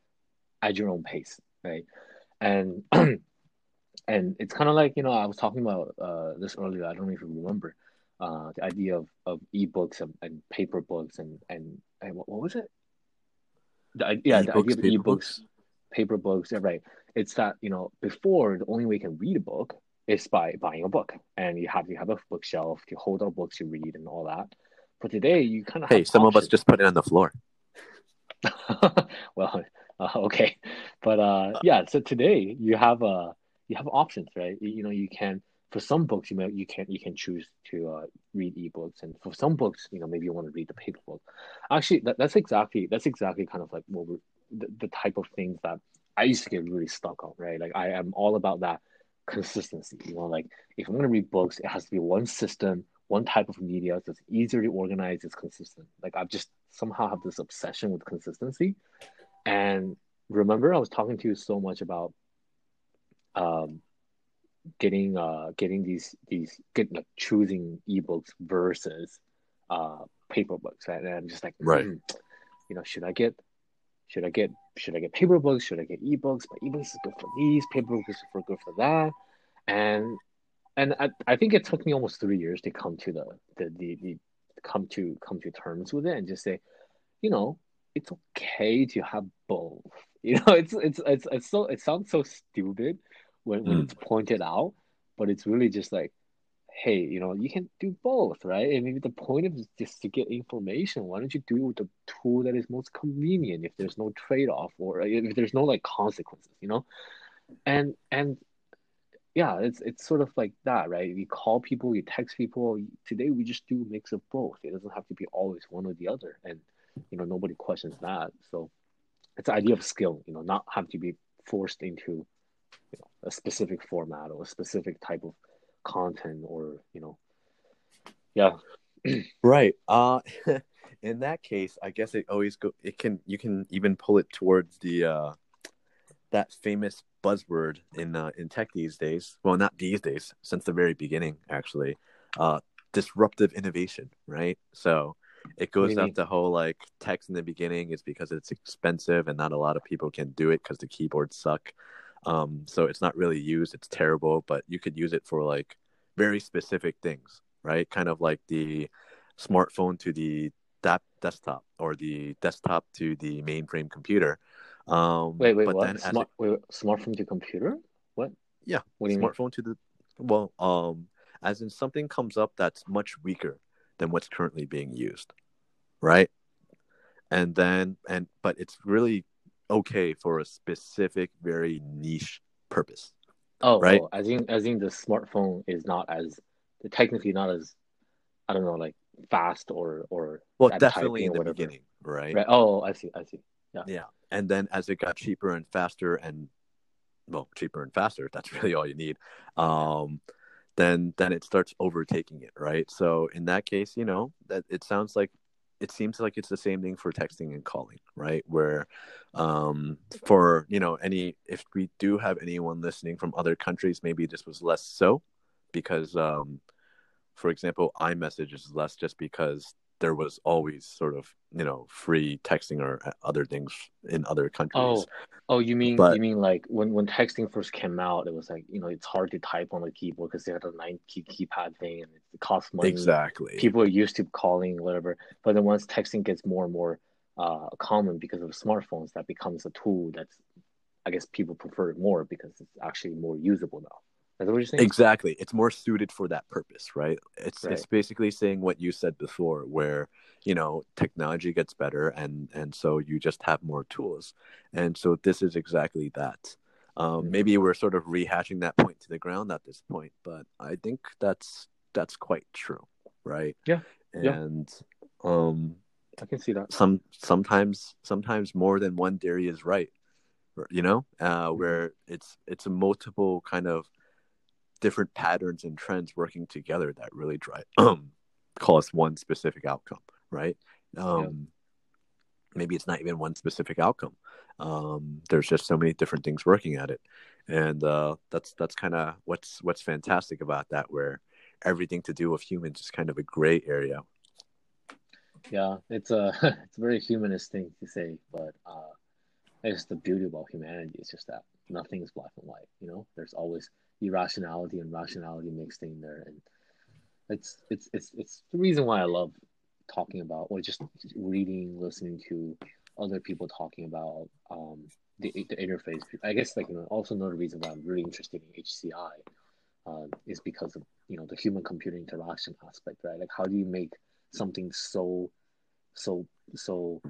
at your own pace, right? And and it's kind of like you know I was talking about uh, this earlier. I don't know if you remember uh, the idea of, of ebooks and, and paper books and and, and what, what was it? The, yeah, e-books, the idea of ebooks, books. paper books. Yeah, right. It's that you know before the only way you can read a book is by buying a book, and you have to have a bookshelf to hold all books you read and all that. But today you kind of hey, some options. of us just put it on the floor. well, uh, okay, but uh, yeah. So today you have a uh, you have options, right? You know, you can for some books you may you can you can choose to uh, read ebooks, and for some books, you know, maybe you want to read the paper book. Actually, that, that's exactly that's exactly kind of like what we're, the, the type of things that I used to get really stuck on, right? Like I am all about that consistency. You know, like if I'm gonna read books, it has to be one system, one type of media that's easier to organize, it's consistent. Like I've just somehow have this obsession with consistency. And remember, I was talking to you so much about um, getting uh, getting these these get like choosing ebooks versus uh, paper books, right? And I'm just like, right, mm, you know, should I get should I get should I get paper books? Should I get ebooks? But ebooks is good for these, paper books is for good for that, and and I, I think it took me almost three years to come to the the, the, the come to come to terms with it and just say, you know, it's okay to have both. You know, it's it's it's it's so it sounds so stupid, when, when mm. it's pointed out, but it's really just like, hey, you know, you can do both, right? And maybe the point of just to get information. Why don't you do it with the tool that is most convenient if there's no trade off or if there's no like consequences, you know? And and yeah, it's it's sort of like that, right? You call people, you text people. Today we just do a mix of both. It doesn't have to be always one or the other, and you know nobody questions that. So it's the idea of skill, you know, not have to be forced into you know, a specific format or a specific type of content or you know yeah right uh in that case i guess it always go it can you can even pull it towards the uh that famous buzzword in uh, in tech these days well not these days since the very beginning actually uh disruptive innovation right so it goes up the whole like text in the beginning is because it's expensive and not a lot of people can do it because the keyboards suck um, so it's not really used. It's terrible, but you could use it for like very specific things, right? Kind of like the smartphone to the desktop or the desktop to the mainframe computer. Um, wait, wait, what? Smart, it, wait, smartphone to computer? What? Yeah. What do you smartphone to the well, um, as in something comes up that's much weaker than what's currently being used, right? And then and but it's really okay for a specific, very niche purpose. Oh, right. Oh, as in, as in the smartphone is not as technically not as I don't know, like fast or or well, definitely in the beginning, right? Right. Oh, I see. I see. Yeah. Yeah, and then as it got cheaper and faster, and well, cheaper and faster, that's really all you need. Um, then then it starts overtaking it, right? So in that case, you know, that it sounds like it seems like it's the same thing for texting and calling, right? Where um, for you know any if we do have anyone listening from other countries, maybe this was less so because, um, for example, iMessage is less just because there was always sort of you know free texting or other things in other countries. Oh, oh, you mean but, you mean like when when texting first came out, it was like you know it's hard to type on the keyboard because they had a nine key keypad thing and it costs money. Exactly. People are used to calling whatever, but then once texting gets more and more uh, common because of smartphones, that becomes a tool that's I guess people prefer it more because it's actually more usable now. Is that what you're saying? Exactly. It's more suited for that purpose, right? It's right. it's basically saying what you said before, where you know technology gets better, and and so you just have more tools, and so this is exactly that. Um, mm-hmm. Maybe we're sort of rehashing that point to the ground at this point, but I think that's that's quite true, right? Yeah. And yeah. um, I can see that. Some sometimes sometimes more than one theory is right, you know, uh, mm-hmm. where it's it's a multiple kind of different patterns and trends working together that really drive um cause one specific outcome, right? Um, yeah. Maybe it's not even one specific outcome. Um, there's just so many different things working at it, and uh, that's that's kind of what's what's fantastic about that, where everything to do with humans is kind of a gray area. Yeah, it's a it's a very humanist thing to say, but uh, it's the beauty about humanity. It's just that nothing is black and white. You know, there's always irrationality and rationality mixed in there, and it's it's it's it's the reason why I love talking about or just reading, listening to other people talking about um, the the interface. I guess like you know, also another reason why I'm really interested in HCI uh, is because of you know the human computer interaction aspect, right? Like how do you make something so so so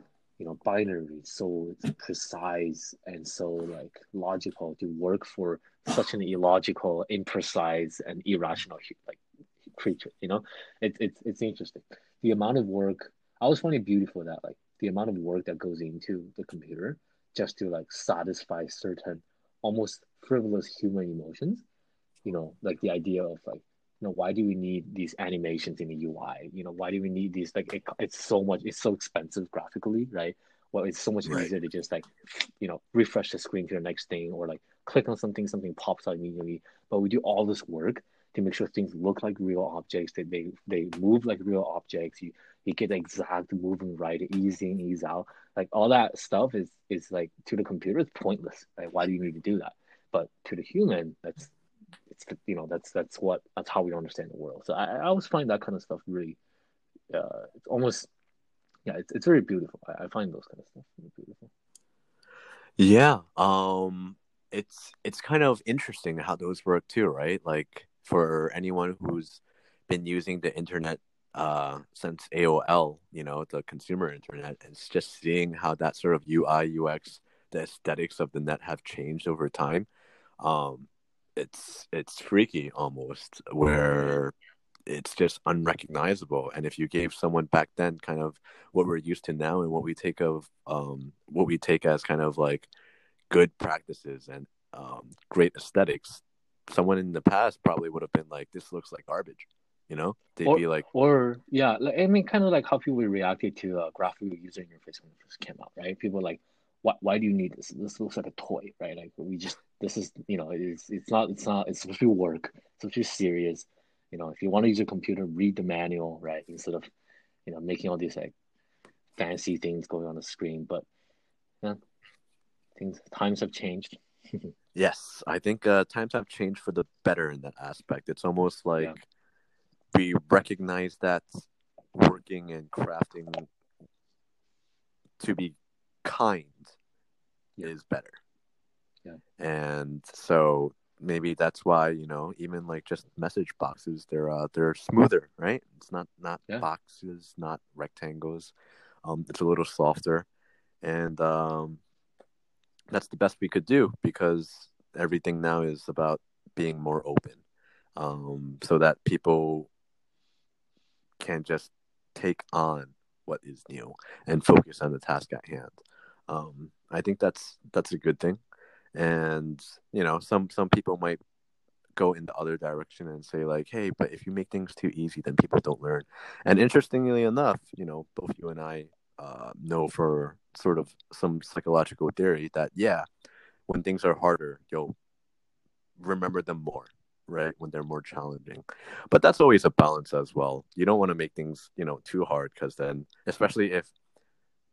you know binary so precise and so like logical to work for such an illogical imprecise and irrational like creature you know? It's it's it's interesting. The amount of work i always find it beautiful that like the amount of work that goes into the computer just to like satisfy certain almost frivolous human emotions you know like the idea of like you know why do we need these animations in the ui you know why do we need these like it, it's so much it's so expensive graphically right? Well it's so much right. easier to just like you know refresh the screen to the next thing or like click on something something pops out immediately. But we do all this work to make sure things look like real objects that they they move like real objects. You you get the exact moving right ease in ease out. Like all that stuff is is like to the computer it's pointless. Right why do you need to do that? But to the human that's it's you know that's that's what that's how we understand the world. So I, I always find that kind of stuff really, uh, it's almost yeah, it's it's very beautiful. I, I find those kind of stuff really beautiful. Yeah, um, it's it's kind of interesting how those work too, right? Like for anyone who's been using the internet uh, since AOL, you know, the consumer internet, it's just seeing how that sort of UI UX, the aesthetics of the net have changed over time. Um, it's it's freaky almost where it's just unrecognizable. And if you gave someone back then kind of what we're used to now and what we take of um what we take as kind of like good practices and um great aesthetics someone in the past probably would have been like this looks like garbage you know? They'd or, be like or yeah i mean kind of like how people reacted to uh, graphical user interface when it first came out right? People like why, why do you need this? This looks like a toy right? Like we just this is you know it's it's not it's not it's supposed to be work. It's supposed to be serious. You know if you want to use a computer read the manual right instead of you know making all these like fancy things going on the screen. But yeah things times have changed. Yes i think uh, times have changed for the better in that aspect. It's almost like yeah. we recognize that working and crafting to be kind yeah. is better yeah. And so maybe that's why you know even like just message boxes they're uh they're smoother right? It's not not yeah. boxes not rectangles. Um it's a little softer. And um that's the best we could do because everything now is about being more open. Um so that people can just take on what is new and focus on the task at hand. Um i think that's that's a good thing and you know some some people might go in the other direction and say like hey but if you make things too easy then people don't learn. And interestingly enough you know both you and i uh, know for sort of some psychological theory that yeah when things are harder you'll remember them more right when they're more challenging. But that's always a balance as well. You don't want to make things you know too hard because then especially if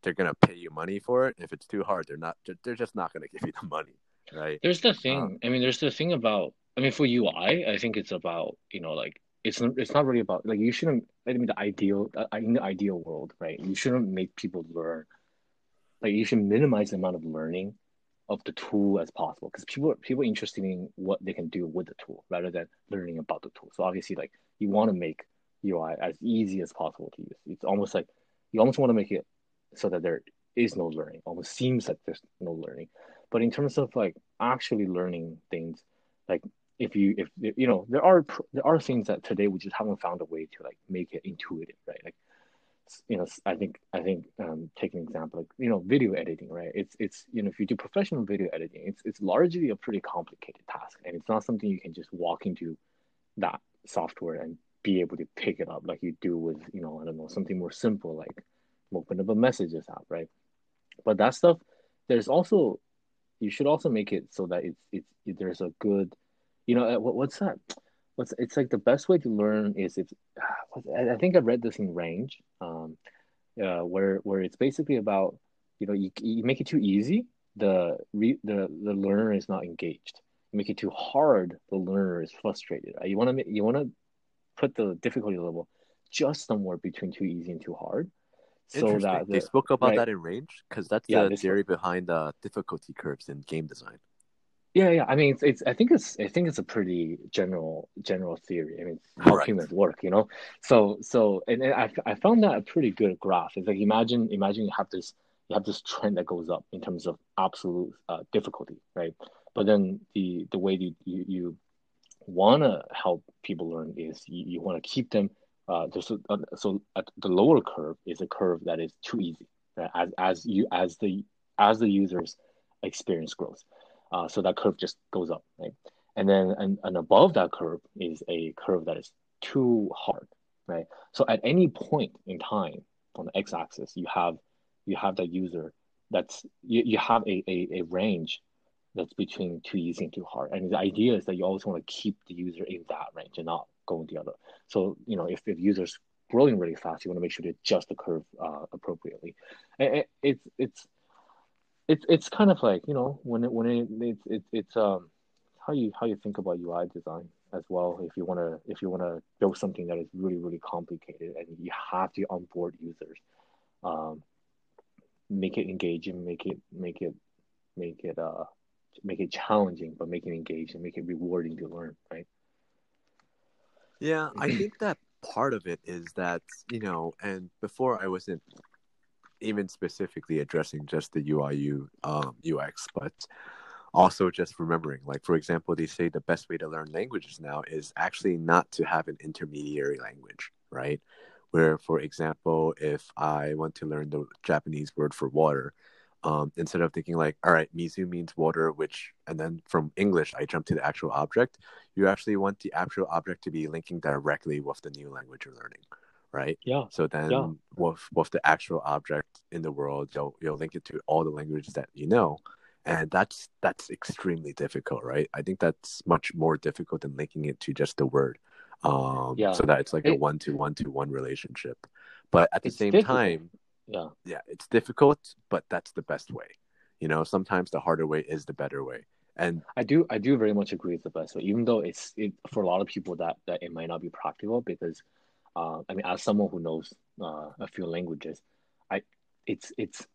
they're to pay you money for it if it's too hard they're not they're just not to give you the money right. There's the thing um, i mean there's the thing about i mean for ui i think it's about you know like it's it's not really about like you shouldn't i mean the ideal uh, in the ideal world right? You shouldn't make people learn like you should minimize the amount of learning of the tool as possible because people people are interested in what they can do with the tool rather than learning about the tool. So obviously like you want to make ui as easy as possible to use. It's almost like you almost want to make it so that there is no learning. Almost seems like there's no learning but in terms of like actually learning things, like if you if you know there are there are things that today we just haven't found a way to like make it intuitive, right? Like you know i think i think um take an example like you know video editing right it's it's you know if you do professional video editing it's it's largely a pretty complicated task and it's not something you can just walk into that software and be able to pick it up like you do with you know I don't know something more simple like open up a messages app, right? But that stuff, there's also you should also make it so that it's it's there's a good, you know, uh, what, what's that? What's it's like the best way to learn is if I think I read this in Range, um, uh, where where it's basically about you know you, you make it too easy, the re, the the learner is not engaged. You make it too hard, the learner is frustrated. Right? You want to you want to put the difficulty level just somewhere between too easy and too hard so that the, they spoke about right. that in range because that's yeah, the theory spoke. behind the difficulty curves in game design. Yeah, yeah. I mean, it's, it's I think it's I think it's a pretty general general theory. I mean, how right. humans work, you know. So so and, and I I found that a pretty good graph. It's like imagine imagine you have this you have this trend that goes up in terms of absolute uh, difficulty, right? But then the the way you you, you want to help people learn is you, you want to keep them uh, so, uh, so at the lower curve is a curve that is too easy right? as as you as the as the user's experience grows. Uh, so that curve just goes up, right? And then and, and above that curve is a curve that is too hard, right? So at any point in time on the x-axis, you have you have that user that's you, you have a, a, a range that's between too easy and too hard. And the idea is that you always want to keep the user in that range and not going the other. So you know, if if users growing really fast, you want to make sure to adjust the curve uh, appropriately. And it's it's it's it's kind of like you know when it when it it's it, it's um how you how you think about UI design as well. If you want to if you want to build something that is really really complicated and you have to onboard users, um, make it engaging, make it make it make it uh make it challenging, but make it engaging, make it rewarding to learn, right? Yeah, I think that part of it is that, you know, and before I wasn't even specifically addressing just the UIU um, UX, but also just remembering, like, for example, they say the best way to learn languages now is actually not to have an intermediary language, right? Where, for example, if I want to learn the Japanese word for water, um, instead of thinking like, all right, Mizu means water, which, and then from English, I jump to the actual object. You actually want the actual object to be linking directly with the new language you're learning, right? Yeah. So then yeah. with, with the actual object in the world, you'll, you'll link it to all the languages that you know. And that's, that's extremely difficult, right? I think that's much more difficult than linking it to just the word. Um, yeah. so that it's like it, a one to one to one relationship. But at the same difficult. time, yeah. Yeah it's difficult but that's the best way. You know sometimes the harder way is the better way. And i do i do very much agree it's the best way even though it's it, for a lot of people that that it might not be practical because uh, i mean as someone who knows uh, a few languages i it's it's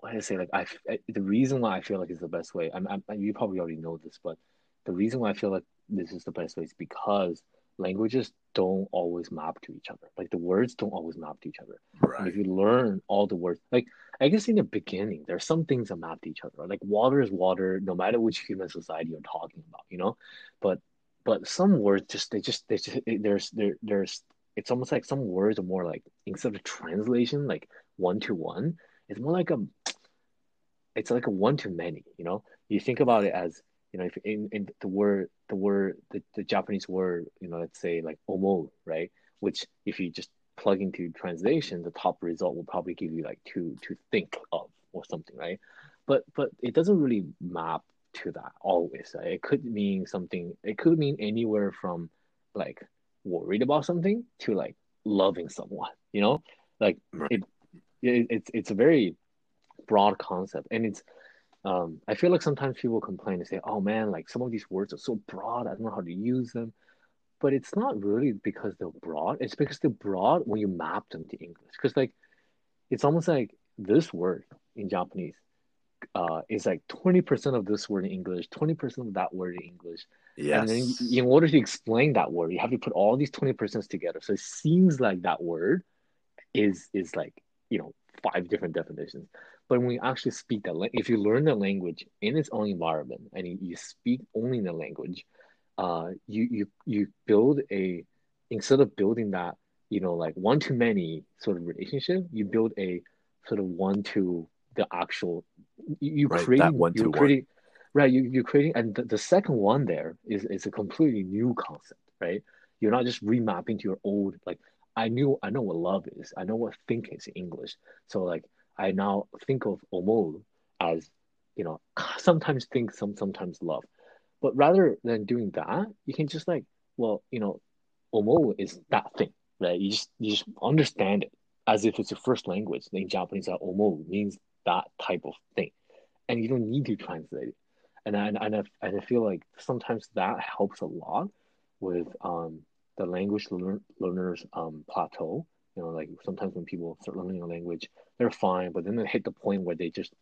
what I say? Like I, I, the reason why I feel like it's the best way I'm, I'm you probably already know this but the reason why I feel like this is the best way is because languages don't always map to each other. Like the words don't always map to each other. Right. And if you learn all the words, like I guess in the beginning, there's some things that map to each other. Like water is water, no matter which human society you're talking about, you know. But but some words just they just they just there's there there's it's almost like some words are more like instead of translation like one to one, it's more like a it's like a one to many. You know, you think about it as you know, if in, in the word, the word, the, the Japanese word, you know, let's say like omo, right? Which if you just plug into translation, the top result will probably give you like to to think of or something, right? But but it doesn't really map to that always. Right? It could mean something. It could mean anywhere from like worried about something to like loving someone. You know, like it, it it's it's a very broad concept, and it's um, I feel like sometimes people complain and say, "Oh man, like some of these words are so broad. I don't know how to use them." But it's not really because they're broad. It's because they're broad when you map them to English. Because like, it's almost like this word in Japanese uh, is like twenty percent of this word in English, twenty percent of that word in English. Yes. And then in order to explain that word, you have to put all these twenty percent together. So it seems like that word is is like you know five different definitions. But when you actually speak that, if you learn the language in its own environment and you, you speak only in the language, uh, you you you build a instead of building that you know like one to many sort of relationship, you build a sort of one to the actual you right, creating one to creating, one. right you you're creating and the, the second one there is is a completely new concept right You're not just remapping to your old like I knew I know what love is. I know what think is in English. So like I now think of omo as you know sometimes think some sometimes love. But rather than doing that, you can just like well you know omo is that thing right? You just you just understand it as if it's your first language. In Japanese, that omo means that type of thing, and you don't need to translate it. And I, and I, and I feel like sometimes that helps a lot with um, the language learner, learners um, plateau. You know, like sometimes when people start learning a language, they're fine, but then they hit the point where they just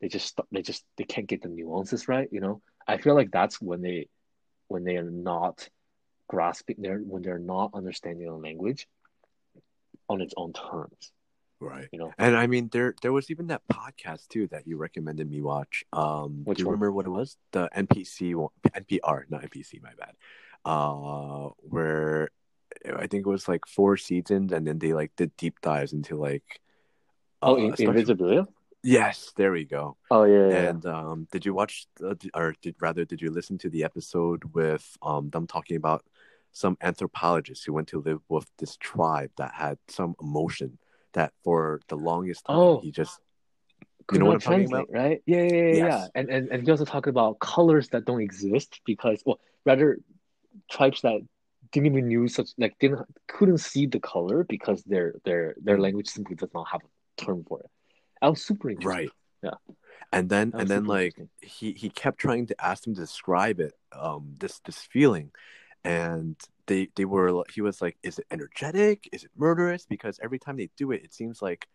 they just they just they can't get the nuances right. You know, I feel like that's when they when they are not grasping their when they're not understanding the language on its own terms. Right. You know? And i mean there there was even that podcast too that you recommended me watch um Which do you one? remember what it was? The npc one npr not npc my bad. Uh where i think it was like four seasons and then they like did deep dives into like oh uh, in, invisibilia yes there we go oh yeah, yeah, yeah. and um, did you watch, uh, or did rather, did you listen to the episode with um, them talking about some anthropologists who went to live with this tribe that had some emotion that for the longest time Oh. he just Could know what I'm talking translate, right? Yeah, yeah, yeah, yeah. And, and and he also talked about colors that don't exist because, well, rather tribes that didn't even use such like didn't couldn't see the color because their their their language simply does not have a term for it. I was super interesting. right, Yeah. and then and then like he he kept trying to ask them to describe it, um, this this feeling, and they they were he was like, is it energetic? Is it murderous? Because every time they do it, it seems like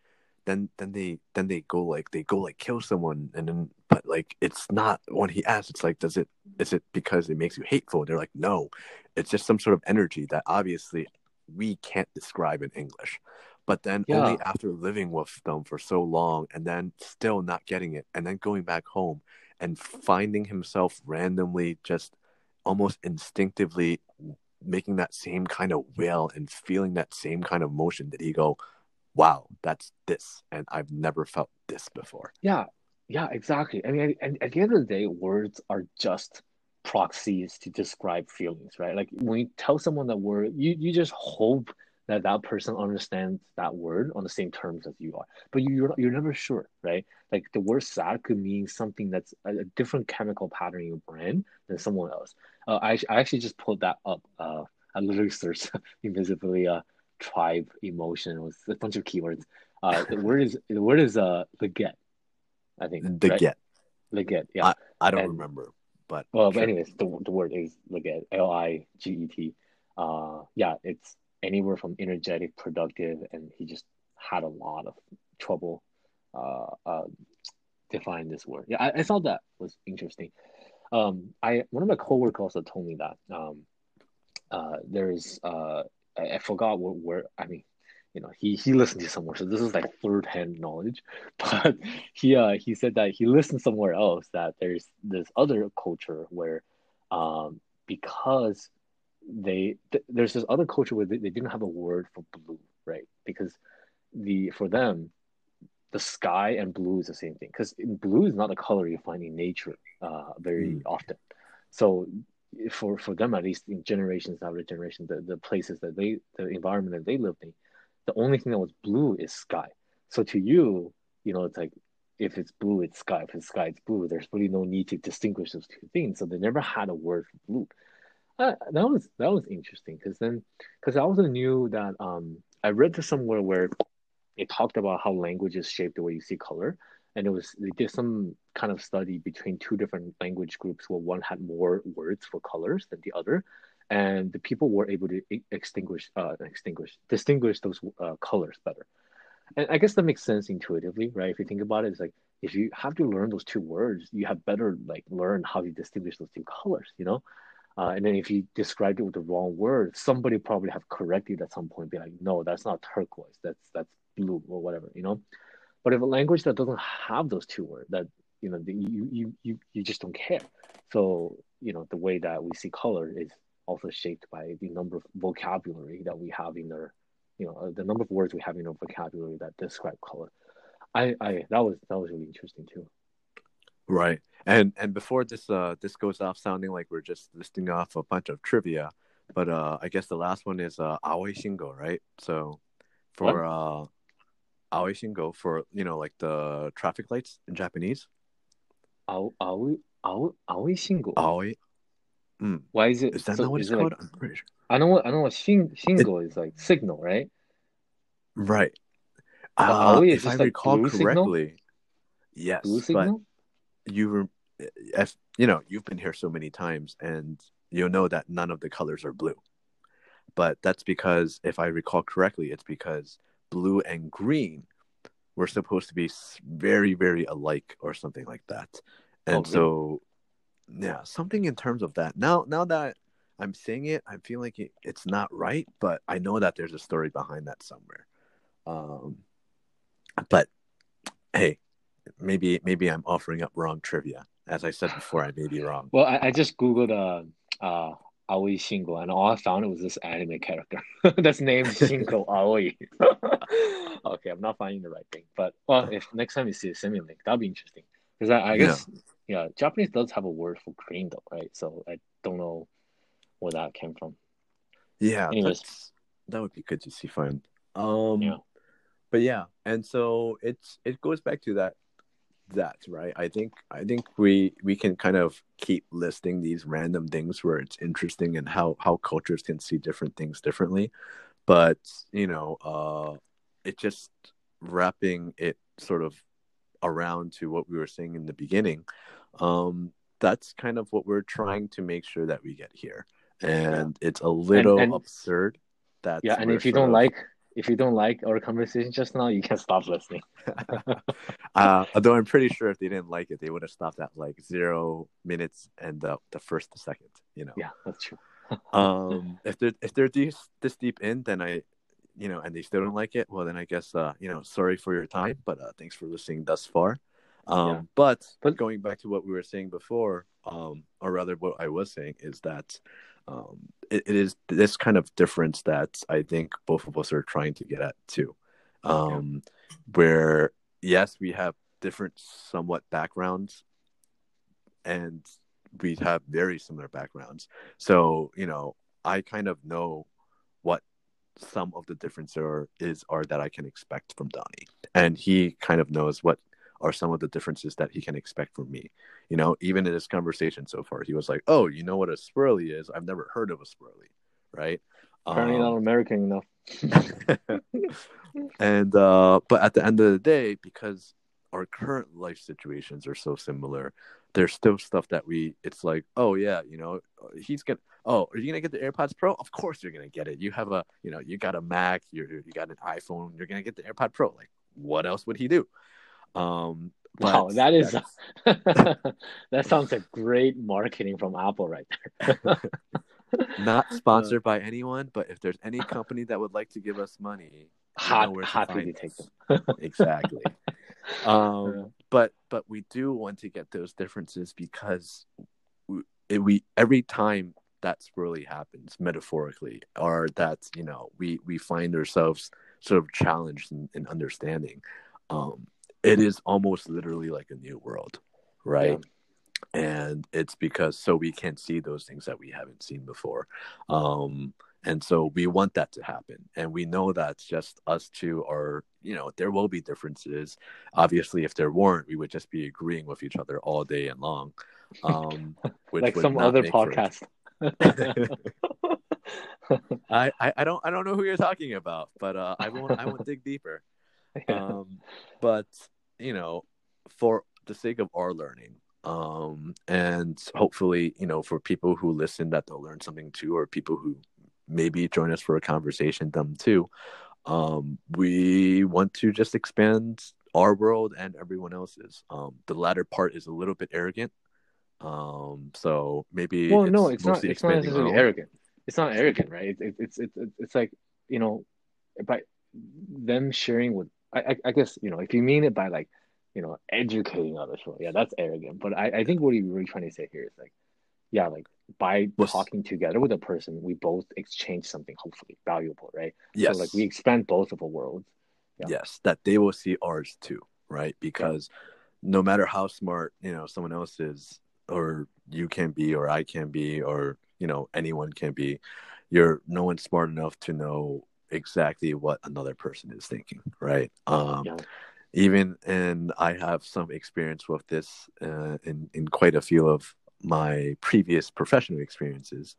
then then they then they go like they go like kill someone and then but like it's not when he asks it's like does it is it because it makes you hateful they're like no it's just some sort of energy that obviously we can't describe in english but then Yeah. only after living with them for so long and then still not getting it and then going back home and finding himself randomly just almost instinctively making that same kind of will and feeling that same kind of motion did he go wow that's this and i've never felt this before Yeah, yeah, exactly. I mean, at, at the end of the day, words are just proxies to describe feelings, right? Like when you tell someone that word, you, you just hope that that person understands that word on the same terms as you are. But you, you're you're never sure, right? Like the word sad could mean something that's a, a different chemical pattern in your brain than someone else. Uh, I, I actually just pulled that up. Uh, I literally searched invisibilia tribe emotion with a bunch of keywords. Uh, the word is the word is uh liget, I think. the right? get Liget, yeah. i don't And- remember but well, sure. but anyways, the the word is liget, L I G E T. Uh, yeah, it's anywhere from energetic, productive, and he just had a lot of trouble uh, uh, defining this word. Yeah, I, I thought that was interesting. Um, I one of my coworkers also told me that um, uh, there's uh, I, I forgot what where I mean, you know, he he listened to somewhere, so this is like third hand knowledge. But he uh he said that he listened somewhere else that there's this other culture where, um, because they th- there's this other culture where they, they didn't have a word for blue, right? Because the for them the sky and blue is the same thing because blue is not a color you find in nature uh, very Mm. often. So for for them at least in generations after generation, the, the places that they the environment that they lived in, the only thing that was blue is sky. So to you, you know, it's like if it's blue, it's sky. If it's sky, it's blue. There's really no need to distinguish those two things. So they never had a word for blue. Uh, that was that was interesting because then because I also knew that um I read this somewhere where it talked about how languages shape the way you see color and it was they did some kind of study between two different language groups where one had more words for colors than the other and the people were able to extinguish uh extinguish distinguish those uh, colors better. And i guess that makes sense intuitively right? If you think about it it's like if you have to learn those two words you have better like learn how to distinguish those two colors you know uh, and then if you described it with the wrong word, somebody probably have corrected at some point, be like, no, that's not turquoise, that's that's blue or whatever, you know. But if a language that doesn't have those two words, that you know, the, you you you you just don't care. So you know, the way that we see color is also shaped by the number of vocabulary that we have in our, you know, uh, the number of words we have in our vocabulary that describe color. I I that was that was really interesting too. Right. And and before this uh this goes off sounding like we're just listing off a bunch of trivia, but uh, I guess the last one is uh, Aoi Shingo, right? So for uh, Aoi Shingo for you know like the traffic lights in Japanese. Ao, Aoi, Ao, Aoi Shingo. Aoi. Mm. Why is it? Is that so not what it's it called? like- I'm pretty sure. I know what I know what shin, Shingo is like signal, right? Right. Uh, Aoi is if just I like recall blue signal? correctly, yes, Blue but signal. You were, if you know, you've been here so many times, and you'll know that none of the colors are blue. But that's because, if I recall correctly, it's because blue and green were supposed to be very, very alike, or something like that. And Oh, really? so, yeah, something in terms of that. Now, now that I'm saying it, I feel like it, it's not right, but I know that there's a story behind that somewhere. Um, but hey, maybe maybe I'm offering up wrong trivia. As I said before, I may be wrong. Well, I, I just googled uh uh Aoi Shingo, and all I found was this anime character that's named Shingo Aoi. okay, I'm not finding the right thing, but well, if next time you see a a link, that'll be interesting. Because I, I guess yeah. Japanese does have a word for green though, right? So I don't know where that came from. Yeah, Anyways. that would be good to see. Fun. Um, Yeah. but yeah, and so it's it goes back to that that right. I think I think we we can kind of keep listing these random things where it's interesting and how how cultures can see different things differently, but you know, uh, it just wrapping it sort of around to what we were saying in the beginning. Um, that's kind of what we're trying to make sure that we get here, and it's a little and- absurd that Yeah, and if you don't of- like if you don't like our conversation just now, you can stop listening. uh, although I'm pretty sure if they didn't like it, they would have stopped at like zero minutes and the the first second. You know. Yeah, that's true. Um, if they're if they're this this deep in, then I, you know, and they still don't like it, well, then I guess uh, you know, sorry for your time, but uh, thanks for listening thus far. Um, Yeah. but But- going back to what we were saying before, um, or rather, what I was saying is that um, it, it is this kind of difference that I think both of us are trying to get at too, um, where yes, we have different somewhat backgrounds, and we have very similar backgrounds. So you know, I kind of know what some of the differences are is are that I can expect from Donnie, and he kind of knows what are some of the differences that he can expect from me. You know, even in this conversation so far, he was like, "Oh, you know what a swirly is? I've never heard of a swirly." Right? Apparently Um, not American enough. and uh but at the end of the day because our current life situations are so similar there's still stuff that we it's like oh yeah you know he's gonna oh are you gonna get the airpods pro of course you're gonna get it you have a you know you got a mac you you got an iphone you're gonna get the airpod pro like what else would he do um but Wow, that is that's that sounds like great marketing from Apple right there. not sponsored by anyone but if there's any company that would like to give us money Hot, where to happy to take them. exactly um Yeah. but but we do want to get those differences because we, we every time that's really happens metaphorically or that you know we we find ourselves sort of challenged in, in understanding um it is almost literally like a new world right? And it's because so we can see those things that we haven't seen before. Um and so we want that to happen. And we know that's just us two are you know there will be differences. Obviously if there weren't we would just be agreeing with each other all day and long um which like some other podcast. I, I i don't i don't know who you're talking about but uh i won't i won't dig deeper um but you know for the sake of our learning um and hopefully you know for people who listen that they'll learn something too or people who maybe join us for a conversation them too um we want to just expand our world and everyone else's um the latter part is a little bit arrogant um so maybe well, no, it's not. It's not necessarily arrogant. It's not arrogant, right? It's it's it's it's, it's like you know, by them sharing with. I, I I guess you know if you mean it by like you know educating others, well, yeah, that's arrogant. But I I think what you're really trying to say here is like, yeah, like by talking together with a person, we both exchange something hopefully valuable, right? yes So like we expand both of our worlds. Yeah. yes that they will see ours too right because no matter how smart you know someone else is or you can be or i can be or you know anyone can be you're no one's smart enough to know exactly what another person is thinking, right? Um, Yeah. Even and I have some experience with this uh, in in quite a few of my previous professional experiences.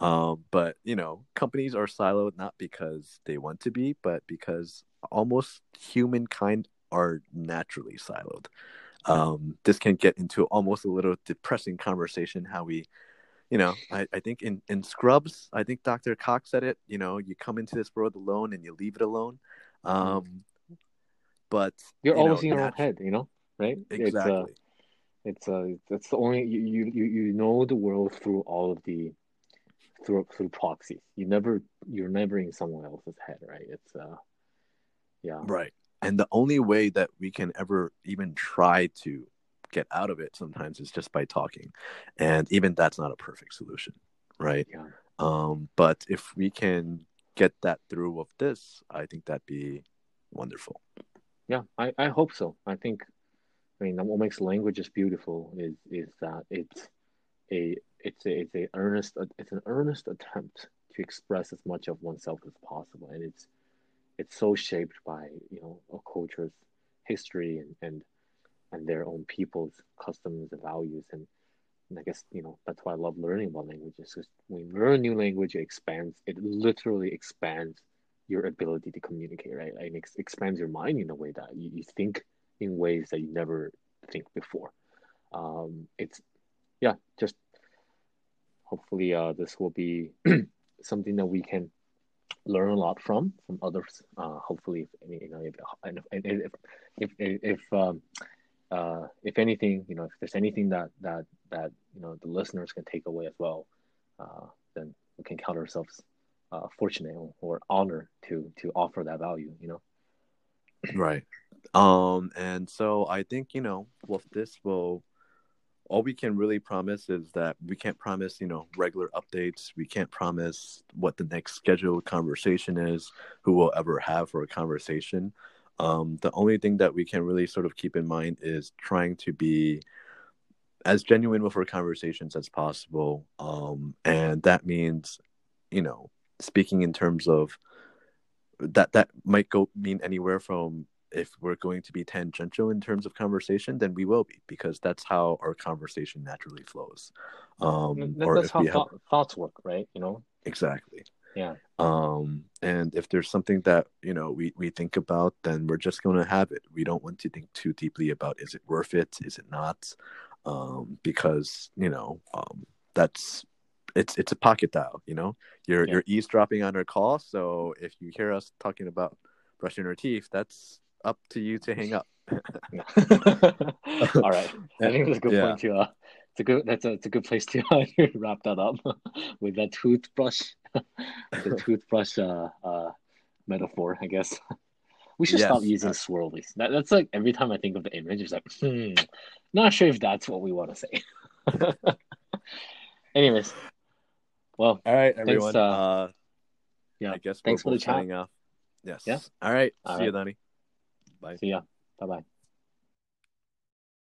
Um, but you know, companies are siloed not because they want to be, but because almost humankind are naturally siloed. Um, this can get into almost a little depressing conversation how we you know, I, I think in, in Scrubs, I think Dr. Cox said it, you know, you come into this world alone and you leave it alone. Um, but You're you always know, in your own head, you know, right? exactly. It's uh, it's uh, that's the only you, you you you know the world through all of the through through proxies. You never you're never in someone else's head, right? It's uh, yeah, Right. And the only way that we can ever even try to get out of it sometimes is just by talking. And even that's not a perfect solution, right? yeah, Um, but if we can get that through with this, I think that'd be wonderful. yeah. I I hope so. I think, I mean, what makes languages beautiful is is that it's a it's a it's a earnest it's an earnest attempt to express as much of oneself as possible, and it's it's so shaped by you know a culture's history and and and their own people's customs and values. And, and I guess you know that's why I love learning about languages because when you learn a new language it expands it literally expands your ability to communicate right? And it expands your mind in a way that you, you think in ways that you never think before. Um, it's yeah just hopefully uh, this will be something that we can learn a lot from from others. Uh, hopefully, if, you know, if if if if, if um, uh, if anything, you know, if there's anything that that that you know the listeners can take away as well, uh, then we can count ourselves uh, fortunate or honored to to offer that value. You know. Right. Um, and so I think, you know, with this will all we can really promise is that we can't promise, you know, regular updates. We can't promise what the next scheduled conversation is, who we'll ever have for a conversation. Um, the only thing that we can really sort of keep in mind is trying to be as genuine with our conversations as possible. Um, and that means, you know, speaking in terms of that that might go mean anywhere from if we're going to be tangential in terms of conversation, then we will be because that's how our conversation naturally flows. Um, That- or that's how have thoughts work, right? You know. exactly. Yeah. Um, and if there's something that you know we we think about, then we're just going to have it. We don't want to think too deeply about is it worth it, is it not, um, because you know um, that's it's it's a pocket dial. You know, you're Yeah. you're eavesdropping on our call. So if you hear us talking about brushing our teeth, that's up to you to hang up. All right. I think that's a good Yeah. point to uh it's a good that's a it's a good place to uh, wrap that up with that toothbrush the toothbrush uh uh metaphor, I guess. We should stop using swirlies. That, that's like every time I think of the image, it's like, hmm, not sure if that's what we want to say. Anyways, well, All right, everyone. uh, uh, yeah, I guess thanks we're for the chat. off. Yes. Yeah. All right. All See you, right. Donnie. Bye. see ya. Bye bye.